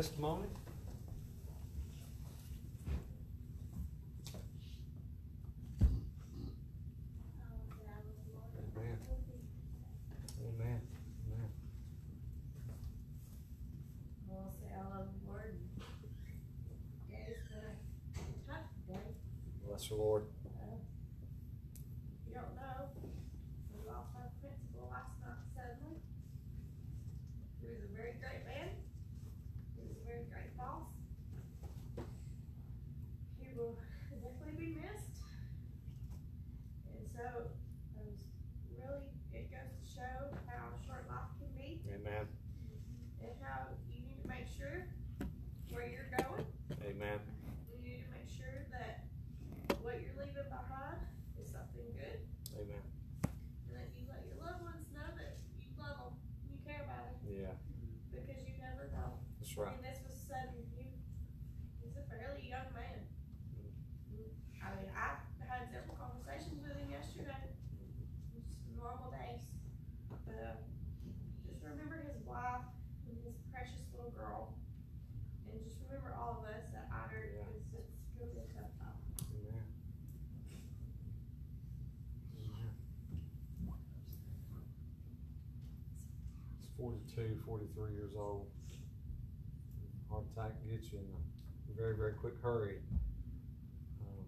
Testimony? Amen. Amen. Amen. Well, say I love the Lord. Yeah, it's been a tough day. Bless the Lord. Uh, You don't know, we lost our principal last night suddenly. He was a very great man. He was a very great boss. He will definitely be missed. And so, I was really, it goes to show how short life can be Amen. and how you need to make sure where you're going. Amen. You need to make sure that what you're leaving behind is something good, Amen. and that you let your loved ones know that you love them, you care about them, Yeah, because you never know. that's I right. mean, this was sudden. He, he's a fairly young man. I mean, I had several conversations with him yesterday. Just normal days, but uh, just remember his wife and his precious little girl, and just remember all of us that honored Yeah. because it's gonna be a tough time. Amen. Amen. He's 42, 43 years old. Heart attack gets you in a very, very quick hurry. Um,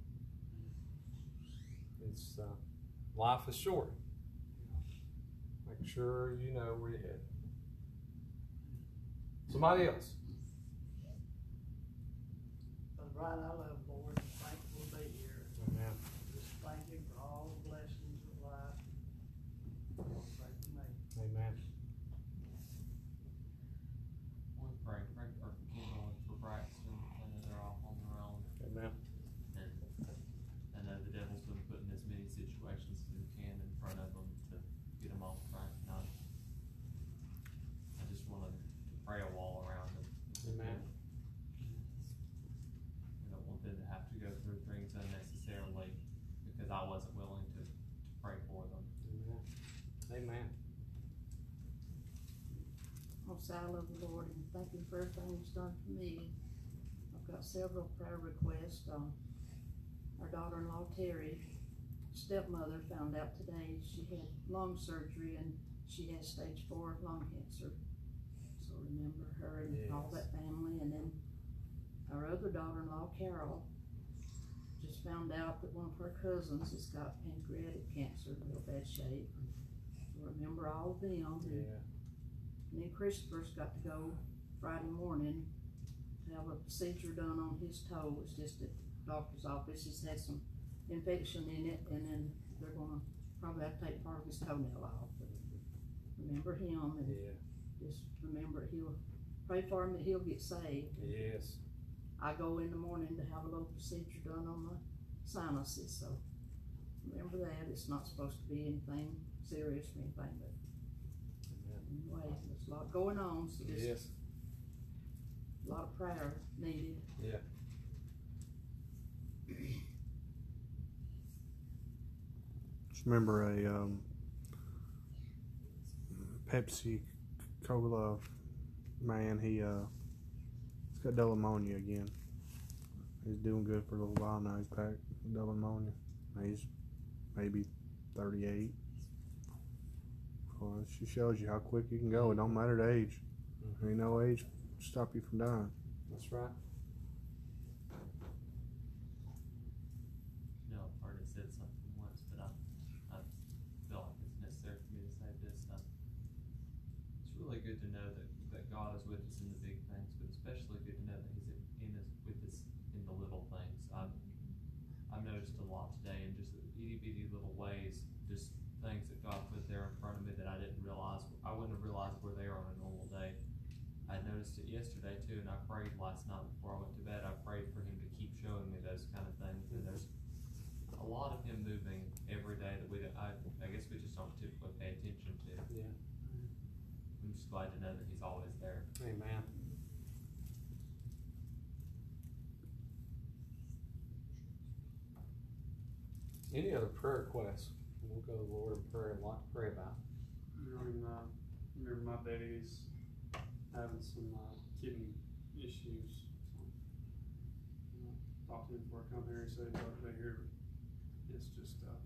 It's, uh, life is short. Make sure you know where you're headed. Somebody else. Right, I love Lord, and thankful to be here. Amen. Just thank Him for all the blessings of life. Pray for me. Amen. We're praying, praying for Kendall and for Braxton, I know they're off on their own, Amen. and I know the devil's been putting as many situations as he can in front of them to get them off track, and I, I just wanted to pray a wall around them. Amen. We don't want them to have to go through things unnecessarily, because I wasn't willing to, to pray for them. Amen. Amen. I love the Lord and thank Him for everything He's done for me. I've got several prayer requests. Um, our daughter-in-law Terry, stepmother, found out today she had lung surgery and she has stage four lung cancer. So remember her and all that family. And then our other daughter-in-law Carol just found out that one of her cousins has got pancreatic cancer in real bad shape. So remember all of them. Yeah. And then Christopher's got to go Friday morning to have a procedure done on his toe. It's just at the doctor's office. He's had some infection in it and then they're gonna probably have to take part of his toenail off. But Remember him and Yeah. just remember he'll, pray for him that he'll get saved. Yes. I go in the morning to have a little procedure done on my sinuses, so remember that. It's not supposed to be anything serious or anything, but Amen. anyway, a lot going on, so just Yes. a lot of prayer needed. Yeah. Just remember a um, Pepsi Cola man. He uh, he's got double pneumonia again. He's doing good for a little while now. He's back with double pneumonia. He's maybe 38. Just shows you how quick you can go. It don't matter the age. Mhm. Ain't no age stop you from dying. That's right. You know, I've already said something once, but I, I feel like it's necessary for me to say this. I, it's really good to know that, that God is with us in the big things, but especially good to know that He's in us, with us in the little things. I've, I've noticed a lot today in just itty bitty little ways, just things that God put there in front of me that I didn't realize, I wouldn't have realized were there on a normal day. I noticed it yesterday too, and I prayed last night before I went to bed. I prayed for Him to keep showing me those kind of things, and there's a lot of Him moving every day that we, don't- I, I guess we just don't typically pay attention to. Yeah. I'm just glad to know that He's always there. Amen. Any other prayer requests? We'll go to the Lord in prayer and lot to pray about. You know, and, uh, remember my daddy's having some, uh, kidney issues, Talked to him before I come here, he said he'd like to be here, it's just, uh,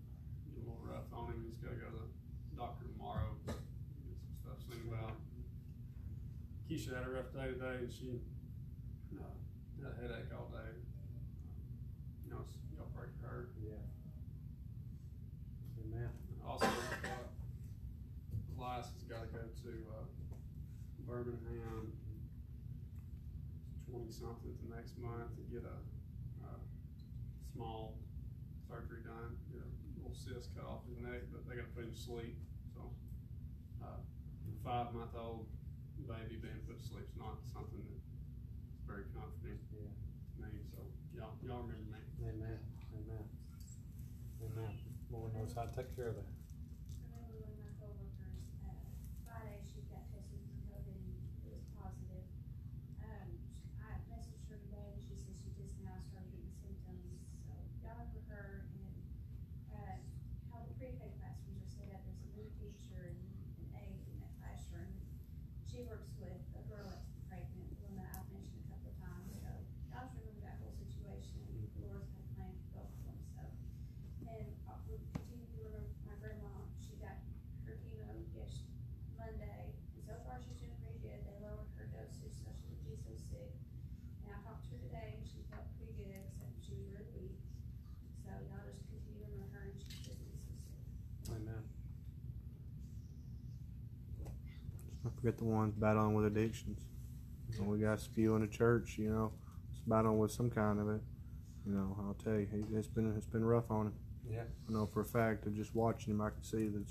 getting a little rough on him, he's gotta go to the doctor tomorrow, get some stuff seen about. Keisha had a rough day today, and she, uh, had a headache all day. You know, s- y'all pray for her. Yeah. Amen. Also, uh, Elias has gotta go to, uh, Birmingham twenty something the next month to get a, uh, small surgery done, get a little cyst cut off his neck, but they gotta put him to sleep, so. Uh, five month old baby being put to sleep is not something that's very comforting Yeah. to me, so y'all, y'all remember me. Amen. Amen. Amen. Lord knows how to take care of that. I remember one of my coworkers, uh, Friday, she got tested for COVID and it was positive. Um, I messaged her today and she said she just now started getting symptoms, so y'all for her and, uh, how the pre-K classrooms are set up, there's a new teacher and an aide in that classroom. She works with a girl that's pregnant, the one that I've mentioned a couple of times, so y'all just remember that whole situation, the Lord's had a plan for both of them, so. And uh, we continue to remember my grandma, she got her chemo yes, Monday, and so far she's doing pretty good, they lowered her dosage, so she would be so sick. And I talked to her today, and she felt pretty good, except she was really weak, so y'all just continue to remember her, and she's just be so sick. Amen. I forget the ones battling with addictions. And we got a few in the church, you know, it's battling with some kind of it. You know, I'll tell you, it's been it's been rough on him. Yeah. I know for a fact that just watching him, I can see that.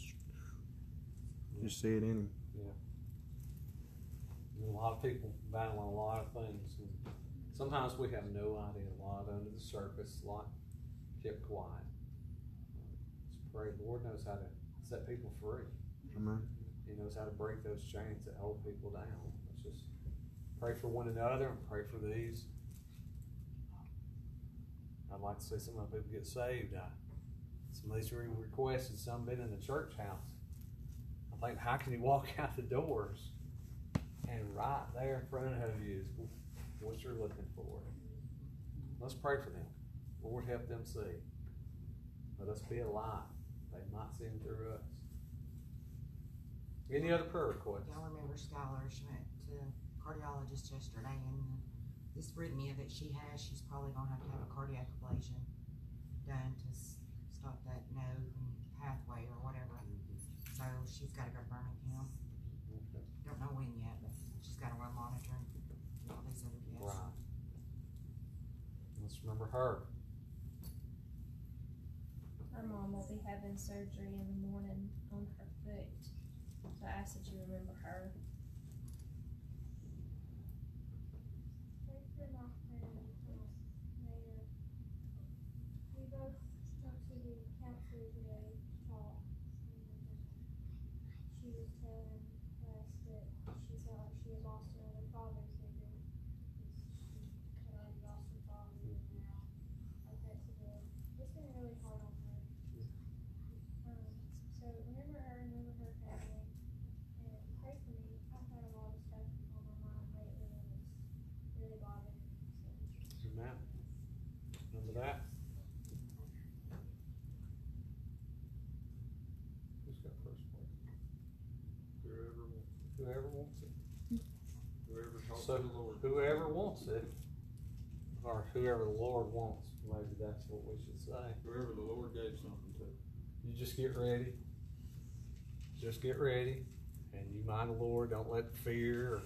Just see it in him. Yeah. A lot of people battling a lot of things. and Sometimes we have no idea, a lot under the surface, a lot kept quiet. Just pray, Lord knows how to set people free. Amen. He knows how to break those chains that hold people down. Let's just pray for one another and pray for these. I'd like to see some of the people get saved. I, some of these are requested, some been in the church house. I think, how can you walk out the doors and right there in front of you is what you're looking for? Let's pray for them. Lord, help them see. Let us be a light. They might see him through us. Any other prayer requests? Y'all remember Skylar, she went to cardiologist yesterday and this arrhythmia that she has, she's probably gonna have to have a cardiac ablation done to s- stop that node and pathway or whatever. So she's gotta go to Birmingham, Okay. don't know when yet, but she's gotta run monitoring, and all these other tests. Right. Let's remember her. My mom will be having surgery in the morning on her foot, I ask that you remember her. Pray for my friend, um, Mayor. We both went to the counselor today to talk. and, uh, She was telling us that she felt like she had lost another father figure. because She had already lost her father and now her pet today. It's been really hard on her. Um, so remember her, remember her family, and pray for me. I've had a lot of stuff on my mind lately and it's really bothering me, so. Amen. Remember that? Who's got first place? Whoever, Whoever wants it. whoever talks to So the Lord. whoever wants it, or whoever the Lord wants, maybe that's what we should say. Whoever the Lord gave something to. You just get ready. Just get ready, and you mind the Lord. Don't let fear or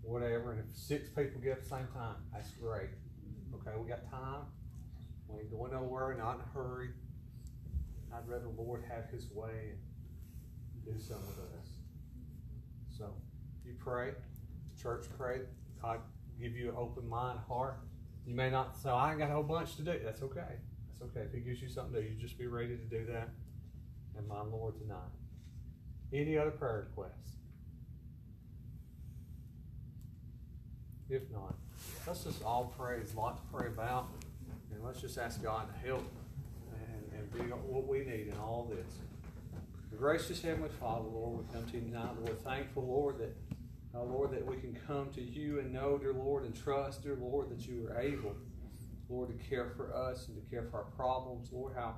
whatever. And if six people get at the same time, that's great. Mm-hmm. Okay, we got time. We ain't going nowhere. Not in a hurry. I'd rather the Lord have His way and do something with us. So you pray, church pray. God give you an open mind, heart. You may not say, "I ain't got a whole bunch to do." That's okay. That's okay. If He gives you something to do, you just be ready to do that. And my Lord tonight. Any other prayer requests? If not, let's just all pray. There's a lot to pray about. And let's just ask God to help and, and be what we need in all this. Gracious Heavenly Father, Lord, we come to you tonight, Lord, thankful, Lord, that, uh, Lord, that we can come to you and know, dear Lord, and trust, dear Lord, that you are able, Lord, to care for us and to care for our problems, Lord, how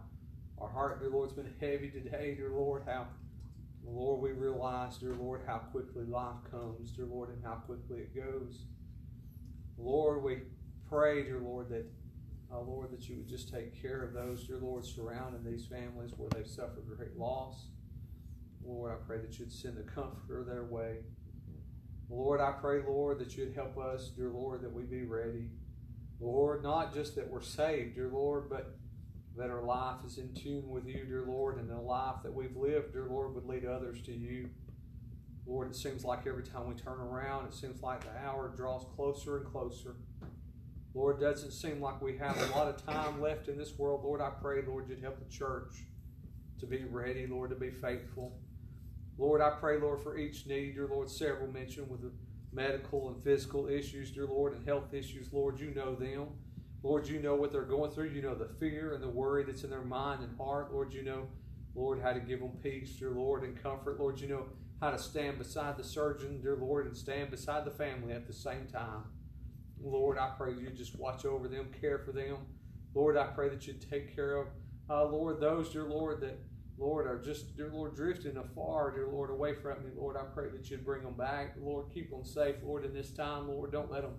our heart, dear Lord, has been heavy today, dear Lord, how, Lord, we realize, dear Lord, how quickly life comes, dear Lord, and how quickly it goes. Lord, we pray, dear Lord, that, uh, Lord, that you would just take care of those, dear Lord, surrounding these families where they've suffered great loss. Lord, I pray that you'd send a comforter their way. Lord, I pray, Lord, that you'd help us, dear Lord, that we be ready. Lord, not just that we're saved, dear Lord, but that our life is in tune with you, dear Lord, and the life that we've lived, dear Lord, would lead others to you. Lord, it seems like every time we turn around, it seems like the hour draws closer and closer. Lord, doesn't seem like we have a lot of time left in this world. Lord, I pray, Lord, you'd help the church to be ready, Lord, to be faithful. Lord, I pray, Lord, for each need, dear Lord, several mentioned with the medical and physical issues, dear Lord, and health issues. Lord, you know them. Lord, you know what they're going through. You know the fear and the worry that's in their mind and heart. Lord, you know, Lord, how to give them peace, dear Lord, and comfort. Lord, you know how to stand beside the surgeon, dear Lord, and stand beside the family at the same time. Lord, I pray you just watch over them, care for them. Lord, I pray that you take care of, uh, Lord, those, dear Lord, that Lord, are just, dear Lord, drifting afar, dear Lord, away from me. Lord, I pray that you'd bring them back. Lord, keep them safe, Lord, in this time. Lord, don't let them,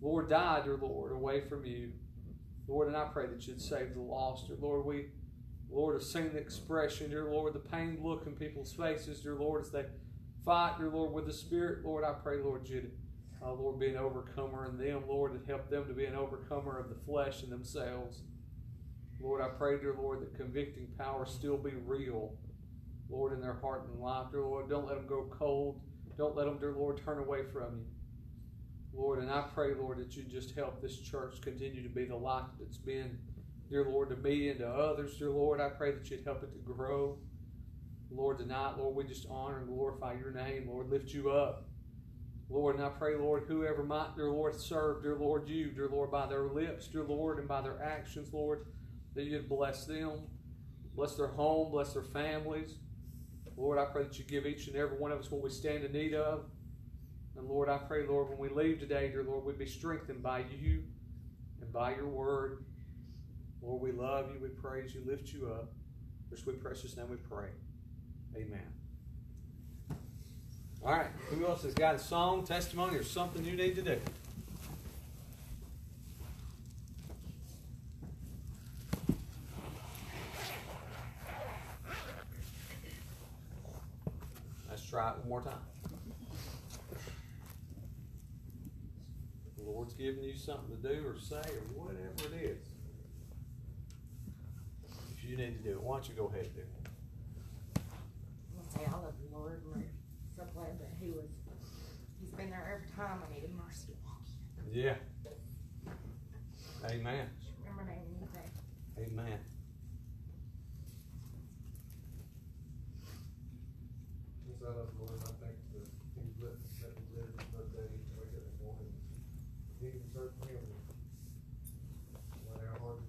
Lord, die, dear Lord, away from you. Lord, and I pray that you'd save the lost. Dear Lord, we, Lord, have seen the expression, dear Lord, the pained look in people's faces, dear Lord, as they fight, dear Lord, with the Spirit. Lord, I pray, Lord, you'd, uh, Lord, be an overcomer in them, Lord, and help them to be an overcomer of the flesh and themselves. Lord, I pray, dear Lord, that convicting power still be real, Lord, in their heart and life. Dear Lord, don't let them go cold. Don't let them, dear Lord, turn away from you. Lord, and I pray, Lord, that you just help this church continue to be the light that it's been, dear Lord, to me and to others. Dear Lord, I pray that you'd help it to grow. Lord, tonight, Lord, we just honor and glorify your name. Lord, lift you up. Lord, and I pray, Lord, whoever might, dear Lord, serve, dear Lord, you, dear Lord, by their lips, dear Lord, and by their actions, Lord, that you'd bless them, bless their home, bless their families. Lord, I pray that you give each and every one of us what we stand in need of. And Lord, I pray, Lord, when we leave today, dear Lord, we'd be strengthened by you and by your word. Lord, we love you, we praise you, lift you up. For sweet precious name we pray. Amen. All right, who else has got a song, testimony, or something you need to do? Let's try it one more time. The Lord's giving you something to do or say or whatever it is. If you need to do it, why don't you go ahead and do it? I'm gonna say I love the Lord and we're so glad that he was, he's been there every time I needed mercy. Yeah. Amen. Remember name anything. Amen. Since I love the Lord, I think that He's let, let me live another day, wake up in the morning. He can search me, and no matter how hard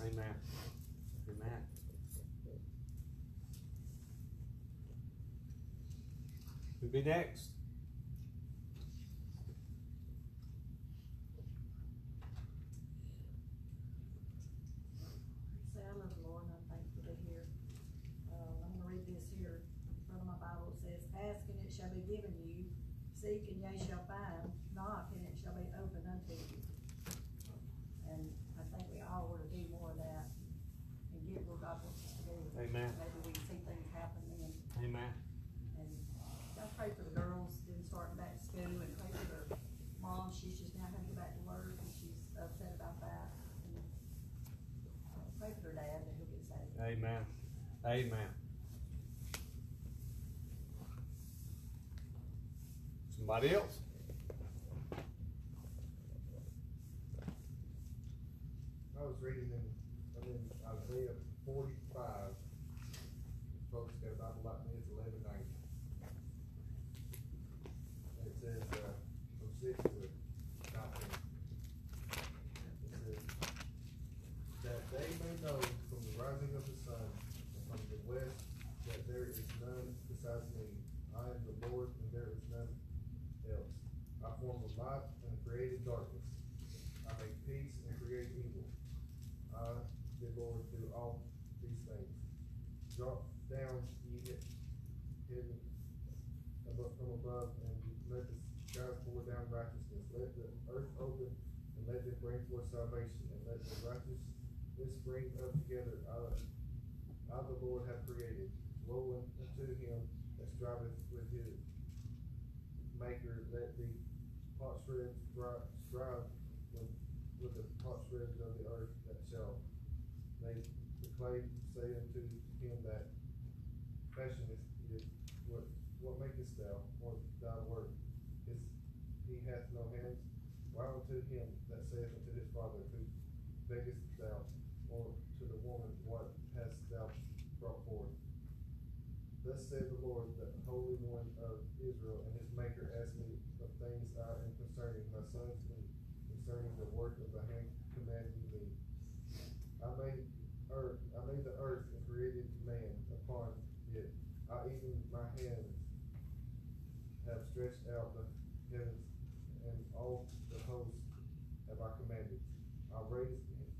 Amen. Amen. Who'd be next? Say, I love the Lord and I'm thankful to hear. Uh, I'm gonna read this here in front of my Bible. It says, ask and it shall be given you, seek and ye shall find, knock and it shall be opened unto you. And I think we all ought to do more of that and get where God wants us to be. Amen. Maybe we can see things happen then. Amen. And I pray for the girls, then starting back to school, and pray for their mom, she's just now gonna go back to work, and she's upset about that. And, uh, Pray for their dad, that he'll get saved. Amen. Amen. Somebody else? I was reading in, I'm in Isaiah forty-five. Folks got a Bible like me, it's eleven ninety. And it says, uh, from six to nineteen. It says, that they may know from the rising of the sun and from the from above, and let the skies pour down righteousness. Let the earth open, and let it bring forth salvation, and let the righteousness spring up together out of, the Lord have created. Woe unto him that striveth with his maker, let the potsherds strive, with, with the potsherds of the earth that shall make the clay say unto him that fashioneth it, what, what makest thou, or thy work? His, he hath no hands. Woe unto him that saith unto his father, Who beggest thou? Or to the woman, What hast thou brought forth? Thus saith the Lord, the Holy One of Israel, and his Maker, ask me of things I am concerning my sons, and concerning the work of the hand commanded me. I made earth, I made the earth and created man upon it. I even my hands have stretched out the heavens, and all the hosts have I commanded. I raised him,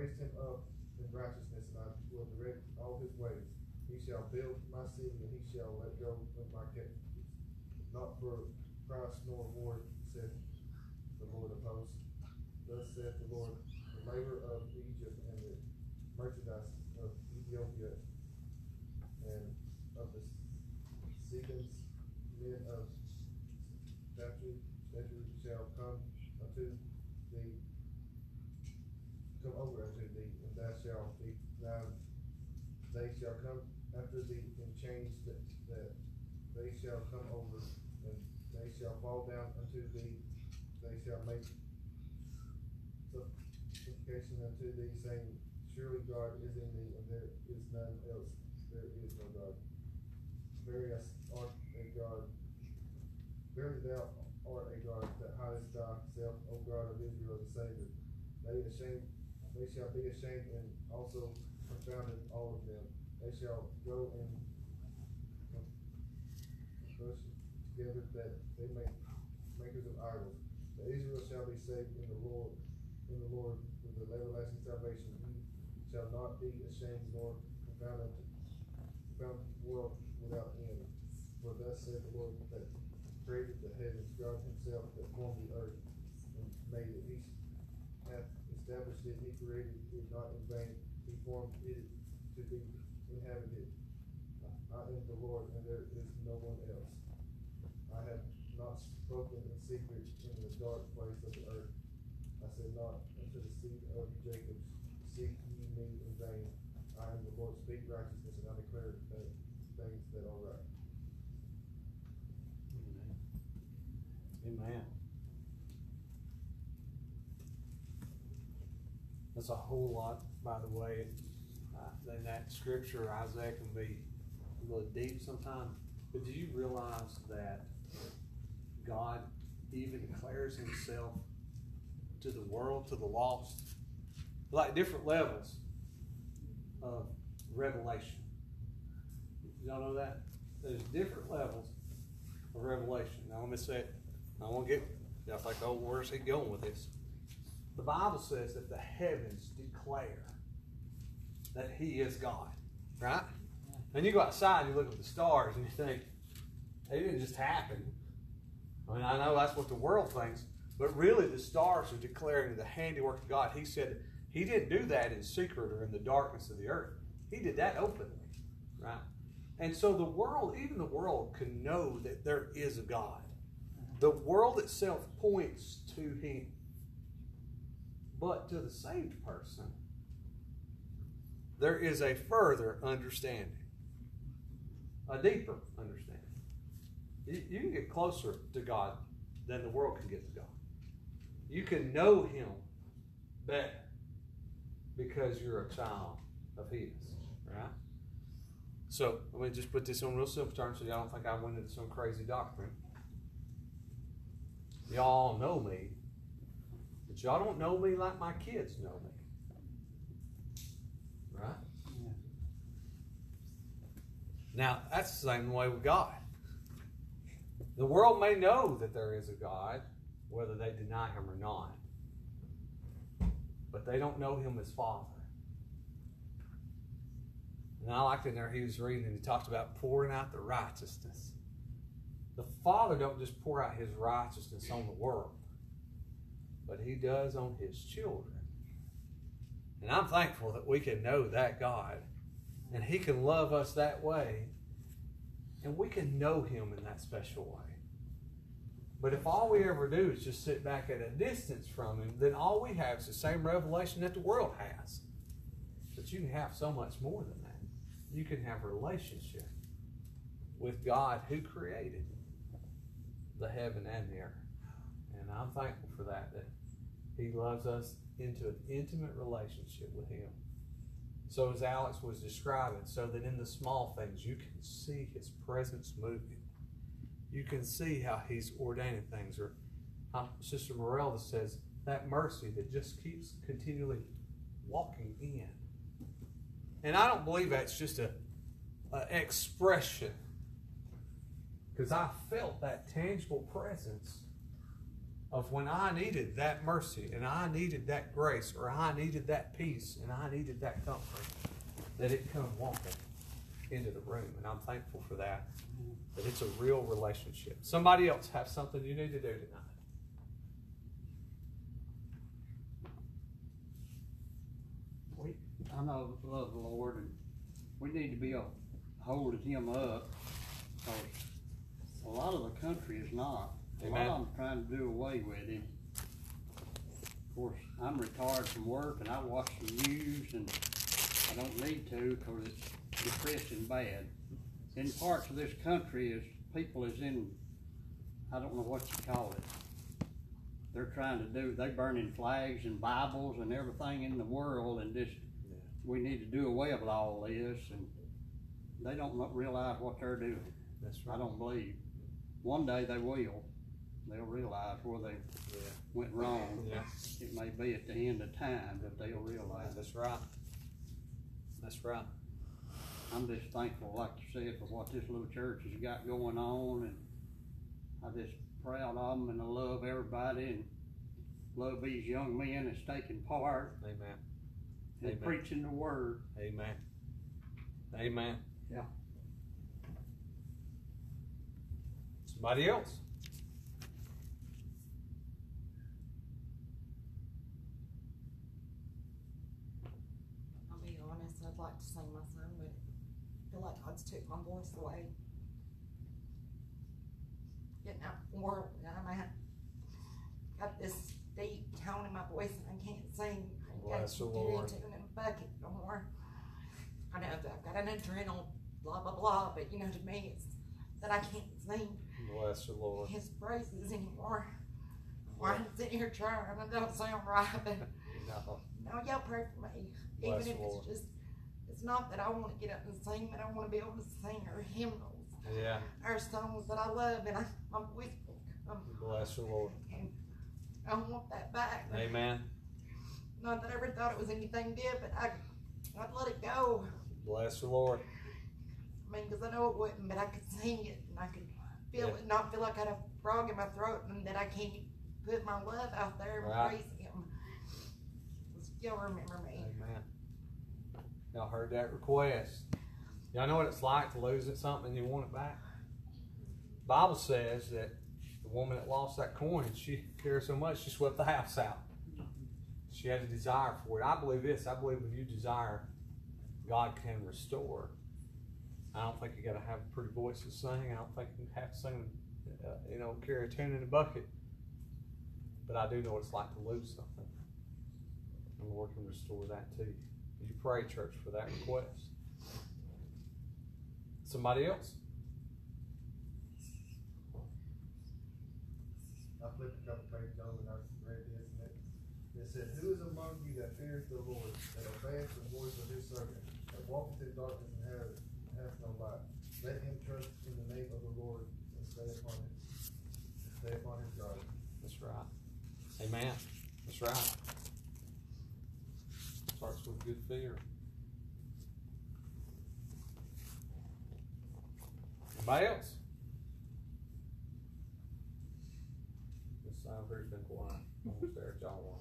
Raised him up in righteousness, and I will direct all his ways. He shall build my city, and he shall let go of my captives. Not for price nor reward, saith the Lord of hosts. Thus saith the Lord, the labor of Egypt and the merchandise of Ethiopia and of the Sedans, men of stature, stature shall come unto thee, come over unto thee, and thou shalt be thou they shall come after thee and change that, that they shall come over, and they shall fall down unto thee, they shall make supplication unto thee, saying, Surely God is in thee, and there is none else, there is no God. Verily art a God, verily thou art a God that hidest thyself, O God of Israel, the Savior. They ashamed, they shall be ashamed and also confounded all of them. They shall go and together that they make makers of idols. But Israel shall be saved in the Lord, in the Lord with the everlasting salvation. He shall not be ashamed nor confounded, confounded world without end. For thus said the Lord that created the heavens, God himself that formed the earth and made it. He hath established it, he created it not in vain. He formed it to be inhabited. I am the Lord, and there is no one else. Not spoken in secret in the dark place of the earth. I said not unto the seed of Jacob, seek ye me in vain. I am the Lord, speak righteousness, and I declare things that are right. Amen. That's a whole lot, by the way. Uh, in that scripture, Isaiah can be a little deep sometimes. But do you realize that God even declares himself to the world, to the lost, like different levels of revelation? Y'all know that? There's different levels of revelation. Now, let me say it. I won't get, y'all think, oh, where's he going with this? The Bible says that the heavens declare that he is God, right? And you go outside and you look at the stars and you think, they didn't just happen. I mean, I know that's what the world thinks, but really the stars are declaring the handiwork of God. He said he didn't do that in secret or in the darkness of the earth. He did that openly, right? And so the world, even the world, can know that there is a God. The world itself points to him. But to the saved person, there is a further understanding, a deeper understanding. You, can get closer to God than the world can get to God. You can know Him better because you're a child of His, right? So let me just put this on real simple terms so y'all don't think I went into some crazy doctrine. Y'all know me, but y'all don't know me like my kids know me. Right? Now, that's the same way with God. The world may know that there is a God, whether they deny him or not, but they don't know him as Father. And I liked in there he was reading and he talked about pouring out the righteousness The Father don't just pour out His righteousness on the world, but He does on His children. And I'm thankful that we can know that God, and He can love us that way, and we can know Him in that special way. But if all we ever do is just sit back at a distance from Him, then all we have is the same revelation that the world has. But you can have so much more than that. You can have a relationship with God who created the heaven and the earth. And I'm thankful for that, that He loves us into an intimate relationship with Him. So, as Alex was describing, so that in the small things you can see His presence moving. You can see how He's ordaining things. Or Sister Morelda says, that mercy that just keeps continually walking in. And I don't believe that's just a, a expression because I felt that tangible presence of when I needed that mercy and I needed that grace or I needed that peace and I needed that comfort, that it come walking into the room. And I'm thankful for that, that it's a real relationship. Somebody else have something you need to do tonight. We, I know, love the Lord, and we need to be uh, holding him up, a lot of the country is not. A lot Amen. of them trying to do away with him. Of course, I'm retired from work and I watch the news and I don't need to, cause it's depressing bad. In parts of this country is, people is in, I don't know what you call it. They're trying to do, they're burning flags and Bibles and everything in the world and just, we need to do away with all this and they don't realize what they're doing. That's I don't believe. One day they will. They'll realize where they Yeah. went wrong. Yeah. It may be at the end of time, but they'll realize. That's right. That's right. I'm just thankful, like you said, for what this little church has got going on, and I'm just proud of them, and I love everybody, and love these young men that's taking part Amen. and Amen. preaching the word. Amen. Amen. Yeah. Somebody else? I'll be honest, I'd like to sing my song, but I God's took my voice away. Getting out work, and I'm at, got this deep tone in my voice and I can't sing. Oh, I can't Bless the get Lord. it in a bucket no more. I know that I've got an adrenal, blah, blah, blah, but you know, to me, it's that I can't sing Bless the Lord. his praises anymore. Or I'm sitting here trying, it don't sound right, but No. no, y'all pray for me. Bless Even if Lord. it's just, it's not that I want to get up and sing, but I want to be able to sing our hymnals, Yeah. our songs that I love, and I, my voice will come. Um, Bless the Lord. And I want that back. Amen. Not that I ever thought it was anything good, but I, I'd let it go. Bless the Lord. I mean, because I know it wouldn't, but I could sing it and I could feel Yeah. it, not feel like I had a frog in my throat and that I can't put my love out there and Right. praise Him. Y'all remember me. Amen. Y'all heard that request. Y'all know what it's like to lose it something and you want it back? Bible says that the woman that lost that coin, she cared so much she swept the house out. She had a desire for it. I believe this. I believe when you desire, God can restore. I don't think you got to have a pretty voice to sing. I don't think you have to sing, uh, you know, carry a tune in a bucket. But I do know what it's like to lose something. And the Lord can restore that. Would you pray, church, for that request? Somebody else? I flipped a couple pages on and I read this and it, it said, Who is among you that fears the Lord, that obeys the voice of his servant, that walketh in darkness and hath, hath no light? Let him trust in the name of the Lord and stay upon it, stay upon his God. That's right. Amen. That's right starts with good fear. Anybody else? This sound very been quiet. Almost there y'all want.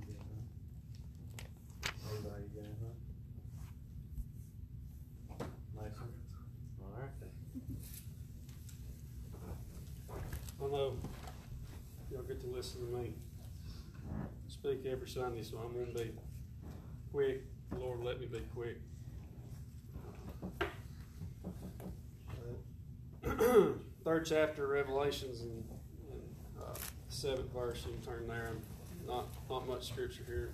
You Hello. Everybody getting to listen to me speak every Sunday, so I'm gonna be quick. Lord, let me be quick. Third chapter of Revelations and, and uh, seventh verse. You can turn there. Not not much scripture here.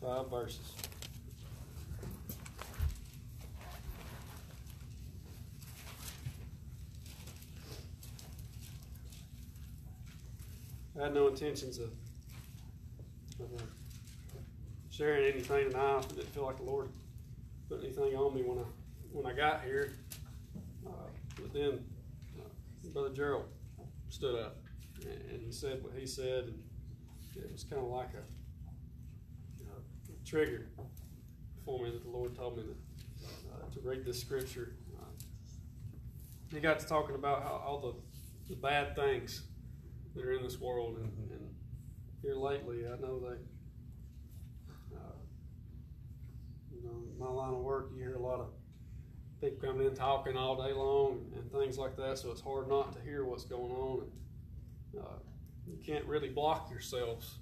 Five verses. Had no intentions of, of uh, sharing anything tonight. I didn't feel like the Lord put anything on me when I when I got here. Uh, but then uh, Brother Gerald stood up and, he said what he said, and it was kind of like a, a trigger for me that the Lord told me to, uh, to read this scripture. Uh, he got to talking about how all the, the bad things that are in this world, and, and here lately, I know that uh, you know, my line of work, you hear a lot of people coming in talking all day long and things like that. So it's hard not to hear what's going on, and uh, you can't really block yourselves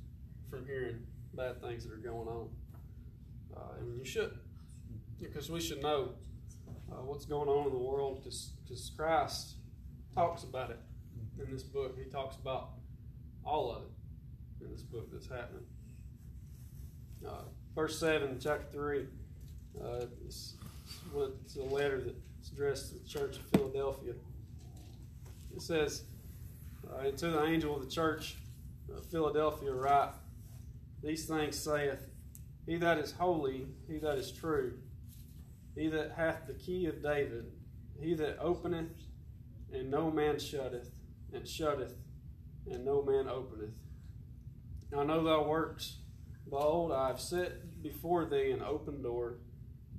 from hearing bad things that are going on, uh, and you shouldn't, because we should know uh, what's going on in the world. Because Christ talks about it in this book. He talks about all of it in this book that's happening. Uh, verse 7, chapter 3, uh, it's, it's a letter that's addressed to the church of Philadelphia. It says, uh, to the angel of the church of Philadelphia write, These things saith, He that is holy, he that is true, he that hath the key of David, he that openeth, and no man shutteth, and shutteth, and no man openeth. I know thy works. Behold, I have set before thee an open door,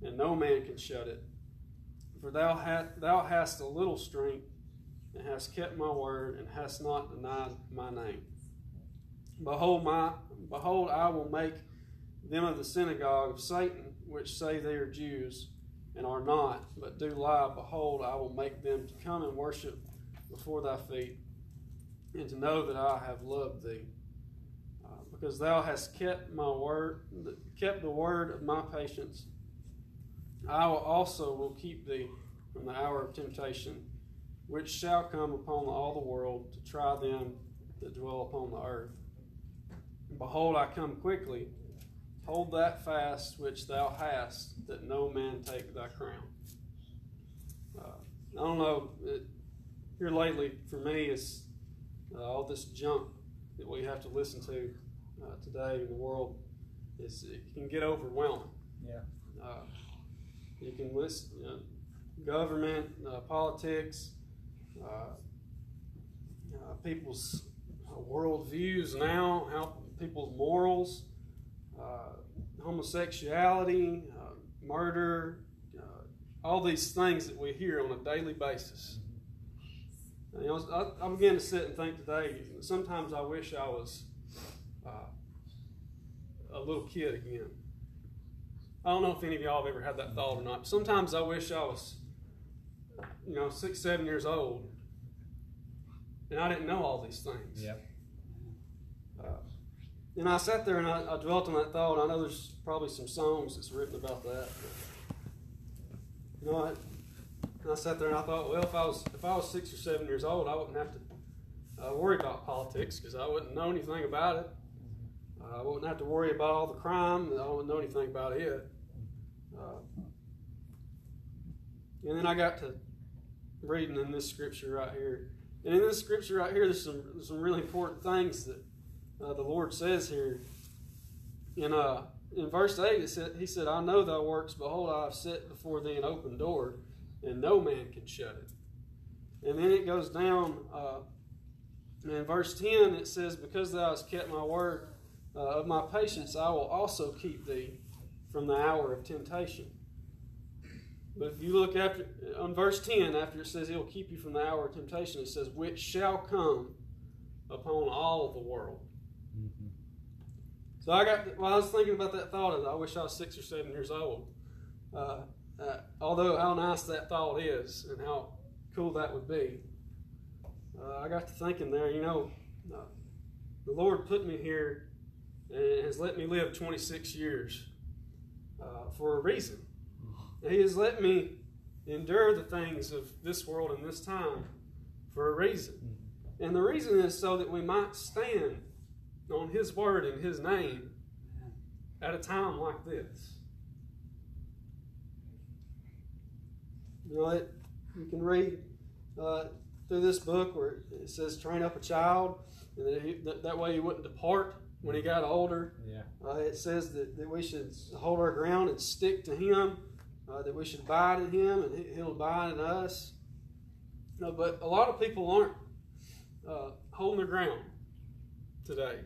and no man can shut it. For thou, hast, thou hast a little strength, and hast kept my word, and hast not denied my name. Behold, my behold, I will make them of the synagogue of Satan, which say they are Jews, and are not, but do lie. Behold, I will make them to come and worship before thy feet, and to know that I have loved thee. Uh, because thou hast kept my word, kept the word of my patience. I will also will keep thee from the hour of temptation, which shall come upon all the world to try them that dwell upon the earth. And behold, I come quickly. Hold that fast which thou hast, that no man take thy crown. Uh, I don't know. It, here lately, for me, is uh, all this junk that we have to listen to uh, today in the world. Is it can get overwhelming. Yeah. Uh, you can listen, you know, government, uh, politics, uh, uh, people's world views now, how people's morals, homosexuality, murder, all these things that we hear on a daily basis. You know, I, I began to sit and think today. Sometimes I wish I was uh, a little kid again. I don't know if any of y'all have ever had that thought or not. Sometimes I wish I was, you know, six, seven years old, and I didn't know all these things. Yeah. Uh, and I sat there and I, I, dwelt on that thought. I know there's probably some songs that's written about that. But, you know, I, and I sat there and I thought, well, if I was if I was six or seven years old, I wouldn't have to uh, worry about politics because I wouldn't know anything about it. I wouldn't have to worry about all the crime. I wouldn't know anything about it. Uh, and then I got to reading in this scripture right here. And in this scripture right here, there's some, some really important things that uh, the Lord says here. In, uh, in verse 8, it said, He said, I know thy works. Behold, I have set before thee an open door, and no man can shut it. And then it goes down, uh, in verse 10, it says, Because thou hast kept my word uh, of my patience, I will also keep thee from the hour of temptation. But if you look after on verse 10, after it says he'll keep you from the hour of temptation, it says, which shall come upon all the world. Mm-hmm. So I got, while I was thinking about that thought, I wish I was six or seven years old. Uh, uh, although how nice that thought is and how cool that would be, uh, I got to thinking there, you know, uh, the Lord put me here and has let me live 26 years uh, for a reason. He has let me endure the things of this world and this time for a reason. And the reason is so that we might stand on His word and His name at a time like this. You know, it, you can read uh, through this book where it says, train up a child, and that, he, that, that way he wouldn't depart when he got older. Yeah. Uh, it says that, that we should hold our ground and stick to him, uh, that we should abide in him and he, he'll abide in us. No, but a lot of people aren't uh, holding their ground today.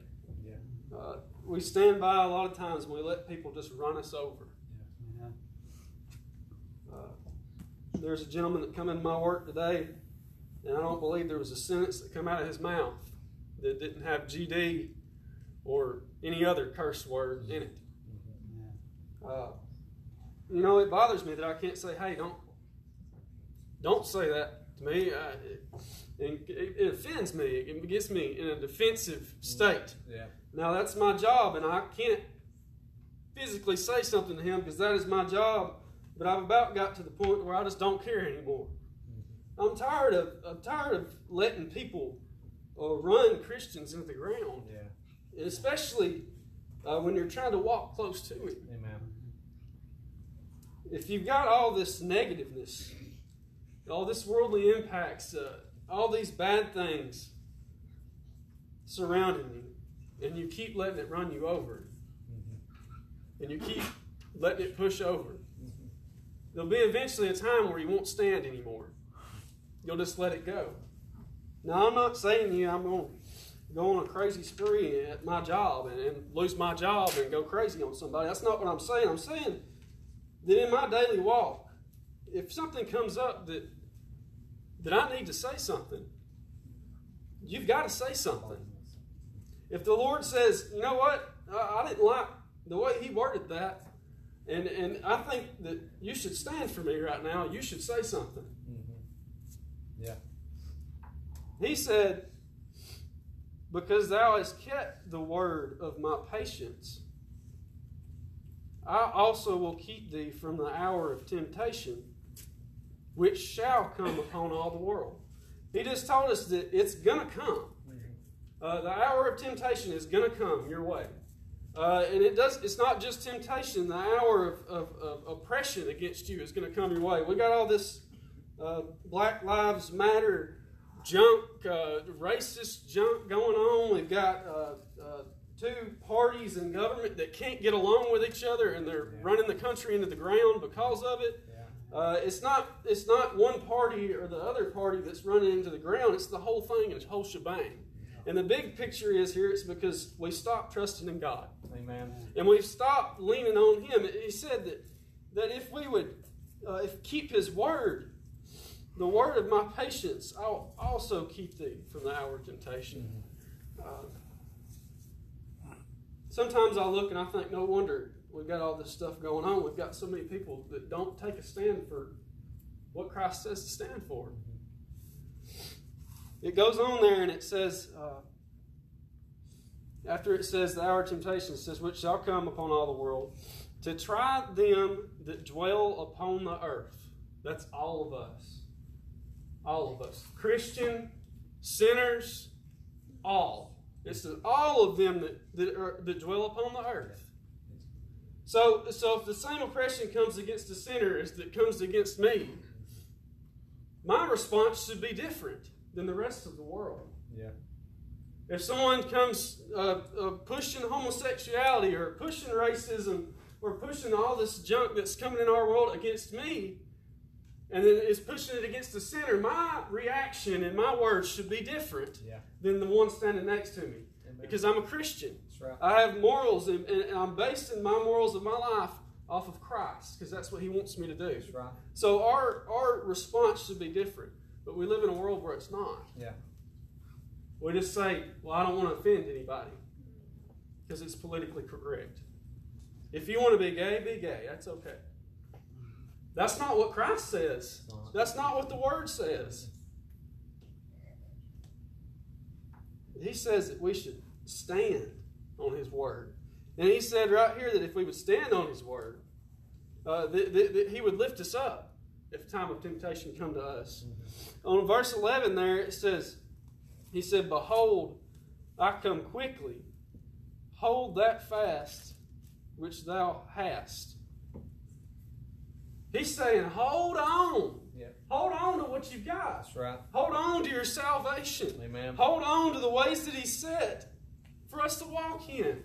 Yeah. Uh, we stand by a lot of times and we let people just run us over. Yeah. Uh, there's a gentleman that come in my work today, and I don't believe there was a sentence that come out of his mouth that didn't have GD or any other curse word in it. Uh, you know, it bothers me that I can't say, "Hey, don't, don't say that to me." Uh, it, it, it offends me. It gets me in a defensive state. Yeah. Now that's my job, and I can't physically say something to him because that is my job. But I've about got to the point where I just don't care anymore. I'm tired of I'm tired of letting people uh, run Christians into the ground, Yeah. and especially uh, when you're trying to walk close to Him. Amen. If you've got all this negativeness, all this worldly impacts, uh, all these bad things surrounding you, and you keep letting it run you over, and you keep letting it push over, there'll be eventually a time where you won't stand anymore. You'll just let it go. Now, I'm not saying you I'm going to go on a crazy spree at my job and, and lose my job and go crazy on somebody. That's not what I'm saying. I'm saying that in my daily walk, if something comes up that that I need to say something, you've got to say something. If the Lord says, you know what, I, I didn't like the way He worded that, and and I think that you should stand for me right now. You should say something. Yeah. He said, Because thou hast kept the word of my patience, I also will keep thee from the hour of temptation, which shall come upon all the world. He just told us that it's going to come. Uh, the hour of temptation is going to come your way. Uh, and it does. It's not just temptation. The hour of, of, of oppression against you is going to come your way. We got all this uh, Black Lives Matter junk, uh, racist junk going on. We've got uh, uh, two parties in government that can't get along with each other, and they're Yeah. running the country into the ground because of it. Yeah. Uh, it's not. It's not one party or the other party that's running into the ground. It's the whole thing, and the whole shebang. And the big picture is here. It's because we stopped trusting in God Amen. and we've stopped leaning on Him. He said that that if we would uh, if keep His word, the word of my patience, I'll also keep thee from the hour of temptation. Uh, sometimes I look and I think, no wonder we've got all this stuff going on. We've got so many people that don't take a stand for what Christ says to stand for. It goes on there and it says. Uh, after it says the hour of temptation, it says, which shall come upon all the world, to try them that dwell upon the earth. That's all of us. All of us. Christian, sinners, all. It's all of them that, that, are, that dwell upon the earth. So, so if the same oppression comes against the sinner as that comes against me, my response should be different than the rest of the world. Yeah. If someone comes uh, uh, pushing homosexuality or pushing racism or pushing all this junk that's coming in our world against me, and then is pushing it against the sinner, my reaction and my words should be different Yeah. than the one standing next to me. Amen. Because I'm a Christian. That's right. I have morals, and, and I'm basing my morals of my life off of Christ, because that's what He wants me to do. Right. So our, our response should be different. But we live in a world where it's not. Yeah. We just say, well, I don't want to offend anybody because it's politically correct. If you want to be gay, be gay. That's okay. That's not what Christ says. That's not what the Word says. He says that we should stand on His Word. And He said right here that if we would stand on His Word, uh, that, that, that He would lift us up if time of temptation come to us. On verse 11 there, it says, He said, Behold, I come quickly. Hold that fast which thou hast. He's saying, hold on. Yep. Hold on to what you've got. That's right. Hold on to your salvation. Amen. Hold on to the ways that He set for us to walk in.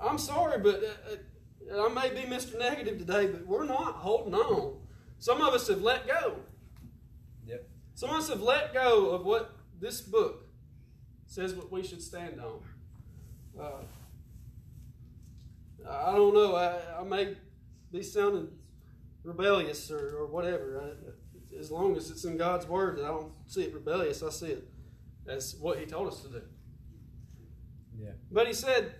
I'm sorry, but uh, uh, I may be Mr. Negative today, but we're not holding on. Some of us have let go. Some of us have let go of what this book says what we should stand on. Uh, I don't know. I, I may be sounding rebellious or, or whatever. I, as long as it's in God's Word, I don't see it rebellious. I see it as what He told us to do. Yeah. But He said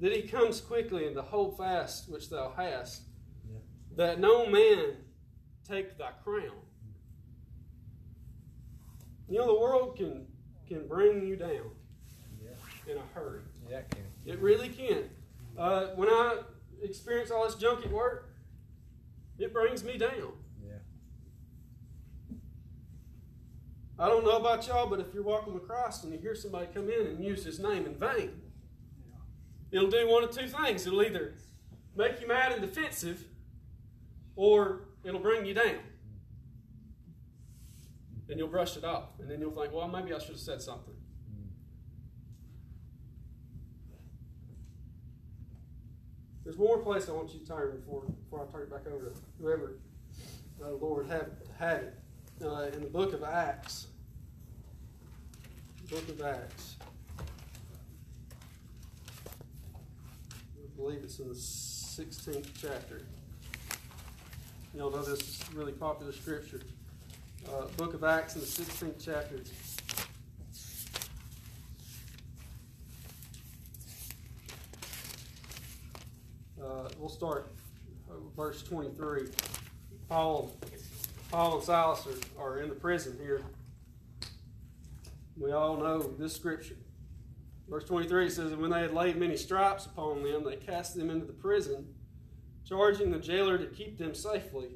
that He comes quickly and to hold fast which thou hast, Yeah. that no man take thy crown. You know, the world can can bring you down Yeah. in a hurry. Yeah, it can. It really can. Uh, when I experience all this junk at work, it brings me down. Yeah. I don't know about y'all, but if you're walking with Christ and you hear somebody come in and use his name in vain, it'll do one of two things. It'll either make you mad and defensive, or it'll bring you down. And you'll brush it off. And then you'll think, well, maybe I should have said something. There's one more place I want you to turn before, before I turn it back over to whoever uh, Lord have, have it. Uh, in the book of Acts. Book of Acts. I believe it's in the 16th chapter. Y'all know this is really popular scripture. Uh, book of Acts in the 16th chapter. Uh, we'll start uh, verse 23. Paul, Paul and Silas are, are in the prison here. We all know this scripture. Verse 23 says, And when they had laid many stripes upon them, they cast them into the prison, charging the jailer to keep them safely.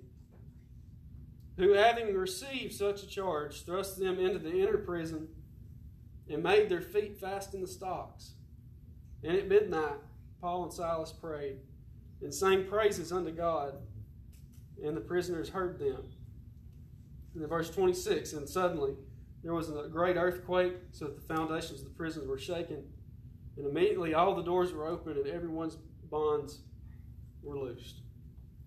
Who, having received such a charge, thrust them into the inner prison and made their feet fast in the stocks. And at midnight, Paul and Silas prayed and sang praises unto God, and the prisoners heard them. In verse 26, and suddenly there was a great earthquake, so that the foundations of the prisons were shaken. And immediately all the doors were opened, and everyone's bonds were loosed.